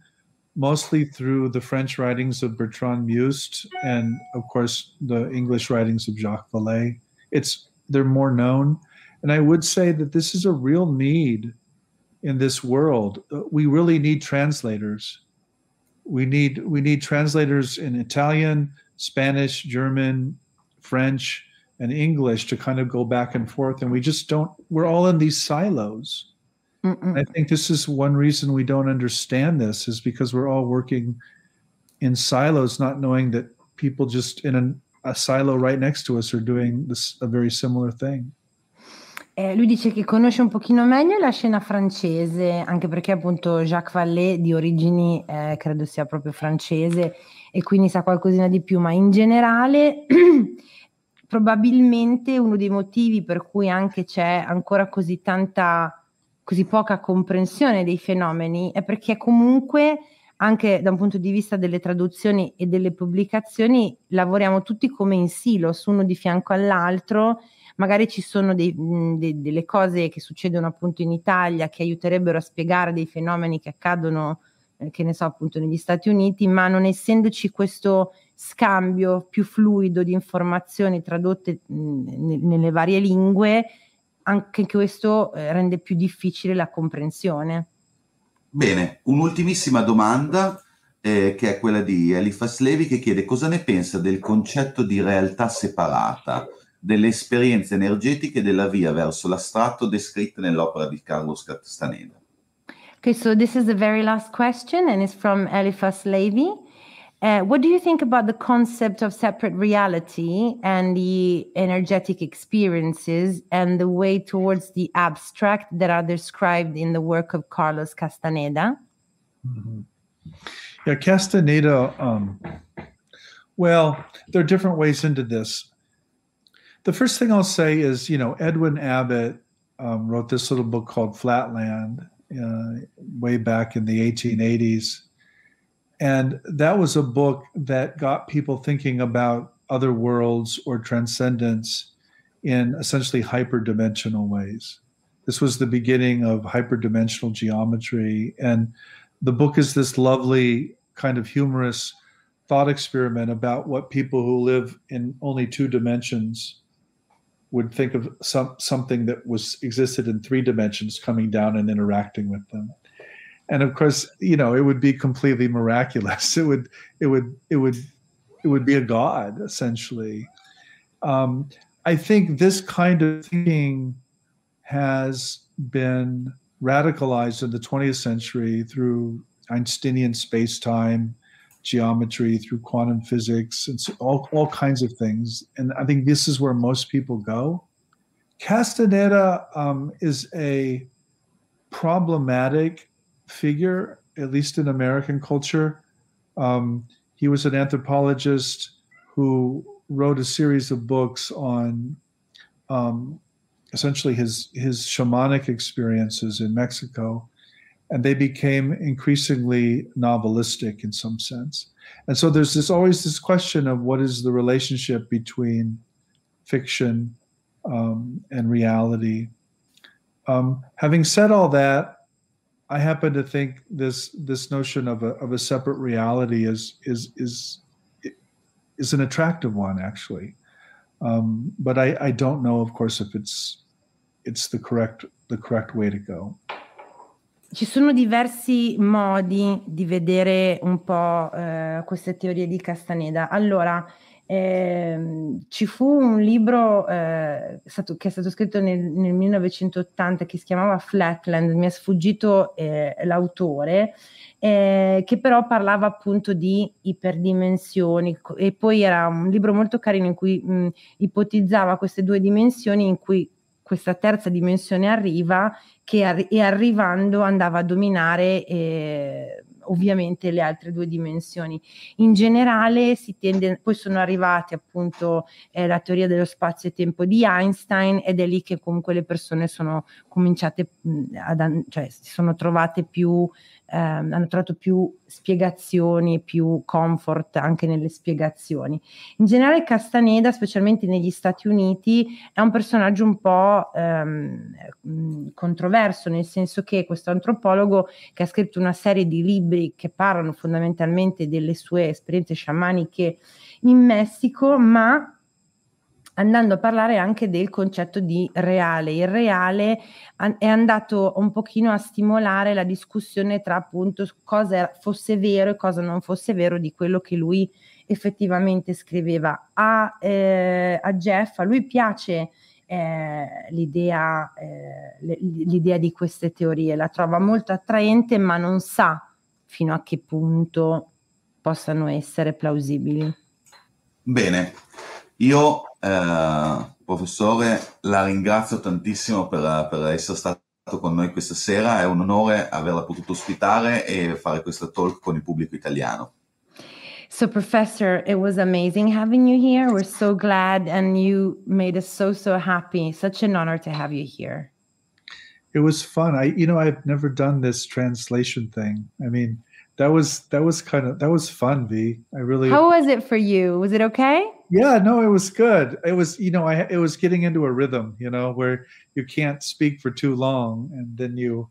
mostly through the French writings of Bertrand Must and of course the English writings of Jacques Vallée. It's they're more known. And I would say that this is a real need in this world. We really need translators. We need we need translators in Italian, Spanish, German, French, and English to kind of go back and forth. And we just don't, we're all in these silos. I think this is one reason we don't understand this is because we're all working in silos, not knowing that people just in an, a silo right next to us are doing this, a very similar thing. Eh, lui dice che conosce un pochino meglio la scena francese, anche perché appunto Jacques Vallée di origini eh, credo sia proprio francese e quindi sa qualcosina di più, ma in generale (clears throat) probabilmente uno dei motivi per cui anche c'è ancora così tanta, così poca comprensione dei fenomeni è perché comunque anche da un punto di vista delle traduzioni e delle pubblicazioni lavoriamo tutti come in silos, uno di fianco all'altro. Magari ci sono dei, de, delle cose che succedono appunto in Italia che aiuterebbero a spiegare dei fenomeni che accadono, eh, che ne so, appunto negli Stati Uniti, ma non essendoci questo scambio più fluido di informazioni tradotte mh, nelle varie lingue, anche questo eh, rende più difficile la comprensione. Bene, un'ultimissima domanda eh, che è quella di Elifas Levi che chiede cosa ne pensa del concetto di realtà separata, delle esperienze energetiche della via verso l'astratto descritte nell'opera di Carlos Castaneda. Okay, so this is the very last question and it's from Eliphas Levi. Uh, what do you think about the concept of separate reality and the energetic experiences and the way towards the abstract that are described in the work of Carlos Castaneda? Mm-hmm. Yeah, Castaneda, um, well, there are different ways into this. The first thing I'll say is, you know, Edwin Abbott um, wrote this little book called Flatland uh, way back in the 1880s and that was a book that got people thinking about other worlds or transcendence in essentially hyperdimensional ways. This was the beginning of hyperdimensional geometry. And the book is this lovely, kind of humorous thought experiment about what people who live in only two dimensions would think of some, something that was existed in three dimensions coming down and interacting with them and of course you know it would be completely miraculous. (laughs) It would it would it would it would be a god essentially. Um, i think this kind of thinking has been radicalized in the 20th century through einsteinian space-time geometry through quantum physics and so all, all kinds of things. And i think this is where most people go. Castaneda um, is a problematic figure, at least in American culture. Um, he was an anthropologist who wrote a series of books on um, essentially his his shamanic experiences in Mexico, and they became increasingly novelistic in some sense. And so there's this always this question of what is the relationship between fiction um, and reality. Um, having said all that, I happen to think this this notion of a of a separate reality is is is is an attractive one actually, um, but I, I don't know, of course, if it's it's the correct the correct way to go. Ci sono diversi modi di vedere un po' eh, queste teorie di Castaneda. Allora, eh, ci fu un libro eh, stato, che è stato scritto nel, nel, 1980 che si chiamava Flatland, mi è sfuggito eh, l'autore, eh, che però parlava appunto di iperdimensioni e poi era un libro molto carino in cui mh, ipotizzava queste due dimensioni in cui questa terza dimensione arriva che arri- e arrivando andava a dominare eh, ovviamente le altre due dimensioni. In generale si tende, poi sono arrivati appunto eh, la teoria dello spazio e tempo di Einstein ed è lì che comunque le persone sono cominciate mh, ad, cioè si sono trovate più ehm, hanno trovato più spiegazioni, più comfort anche nelle spiegazioni. In generale Castaneda, specialmente negli Stati Uniti, è un personaggio un po' ehm, controverso, nel senso che questo antropologo che ha scritto una serie di libri che parlano fondamentalmente delle sue esperienze sciamaniche in Messico, ma andando a parlare anche del concetto di reale. Il reale è andato un pochino a stimolare la discussione tra appunto cosa fosse vero e cosa non fosse vero di quello che lui effettivamente scriveva. A, eh, a Jeff, a lui piace eh, l'idea, eh, l'idea di queste teorie, la trova molto attraente, ma non sa fino a che punto possano essere plausibili. Bene, io eh, professore, la ringrazio tantissimo per, per, essere stato con noi questa sera, è un onore averla potuto ospitare e fare questa talk con il pubblico italiano. So, Professor, it was amazing having you here. We're so glad, and you made us so, so happy. Such an honor to have you here. It was fun. I, you know, I've never done this translation thing. I mean, that was that was kind of that was fun v i really how was it for you was it okay yeah no it was good. It was you know i it was getting into a rhythm you know where you can't speak for too long and then you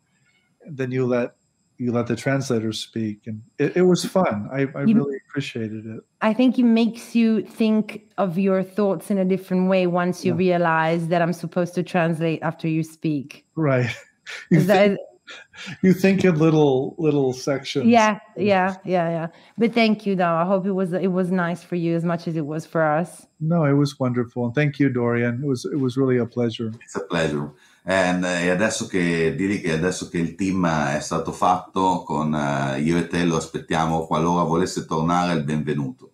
then you let you let the translator speak. And it, it was fun. I, I you, really appreciated it. I think it makes you think of your thoughts in a different way once you yeah. realize that i'm supposed to translate after you speak. Right. (laughs) You think, (laughs) you think in little little sections. Yeah, yeah, yeah, yeah. But thank you, though. I hope it was it was nice for you as much as it was for us. No, it was wonderful. And thank you, Dorian. It was it was really a pleasure. It's a pleasure. And, uh, e adesso che direi che adesso che il team è stato fatto con uh, io e te lo aspettiamo qualora volesse tornare il benvenuto.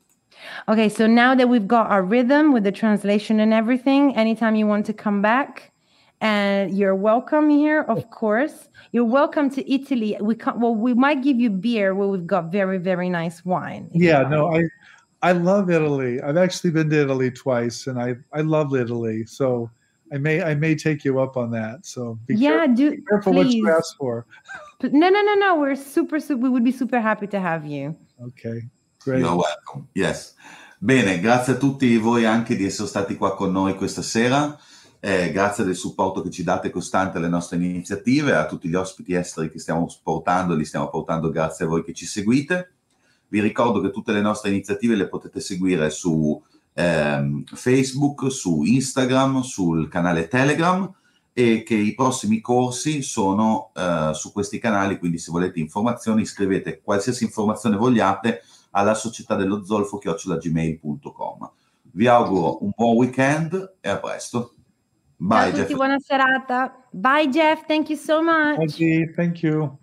Okay, so now that we've got our rhythm with the translation and everything, anytime you want to come back, and you're welcome here, of course. You're welcome to Italy. We can well, we might give you beer where we've got very, very nice wine. Yeah, no, I I love Italy. I've actually been to Italy twice, and I I love Italy. So I may I may take you up on that. So be yeah, careful, do be careful please. what you ask for. No, no, no, no. We're super, super. We would be super happy to have you. Okay, great. You're welcome. Yes. Bene, grazie a tutti voi anche di essere stati qua con noi questa sera. Eh, grazie del supporto che ci date costante alle nostre iniziative, a tutti gli ospiti esteri che stiamo portando, li stiamo portando grazie a voi che ci seguite. Vi ricordo che tutte le nostre iniziative le potete seguire su ehm, Facebook, su Instagram, sul canale Telegram e che i prossimi corsi sono eh, su questi canali, quindi se volete informazioni scrivete qualsiasi informazione vogliate alla società dello zolfo chiocciolagmail.com. Vi auguro un buon weekend e a presto. Bye, Ciao a tutti, buona serata. Bye Jeff, thank you so much. Thank you.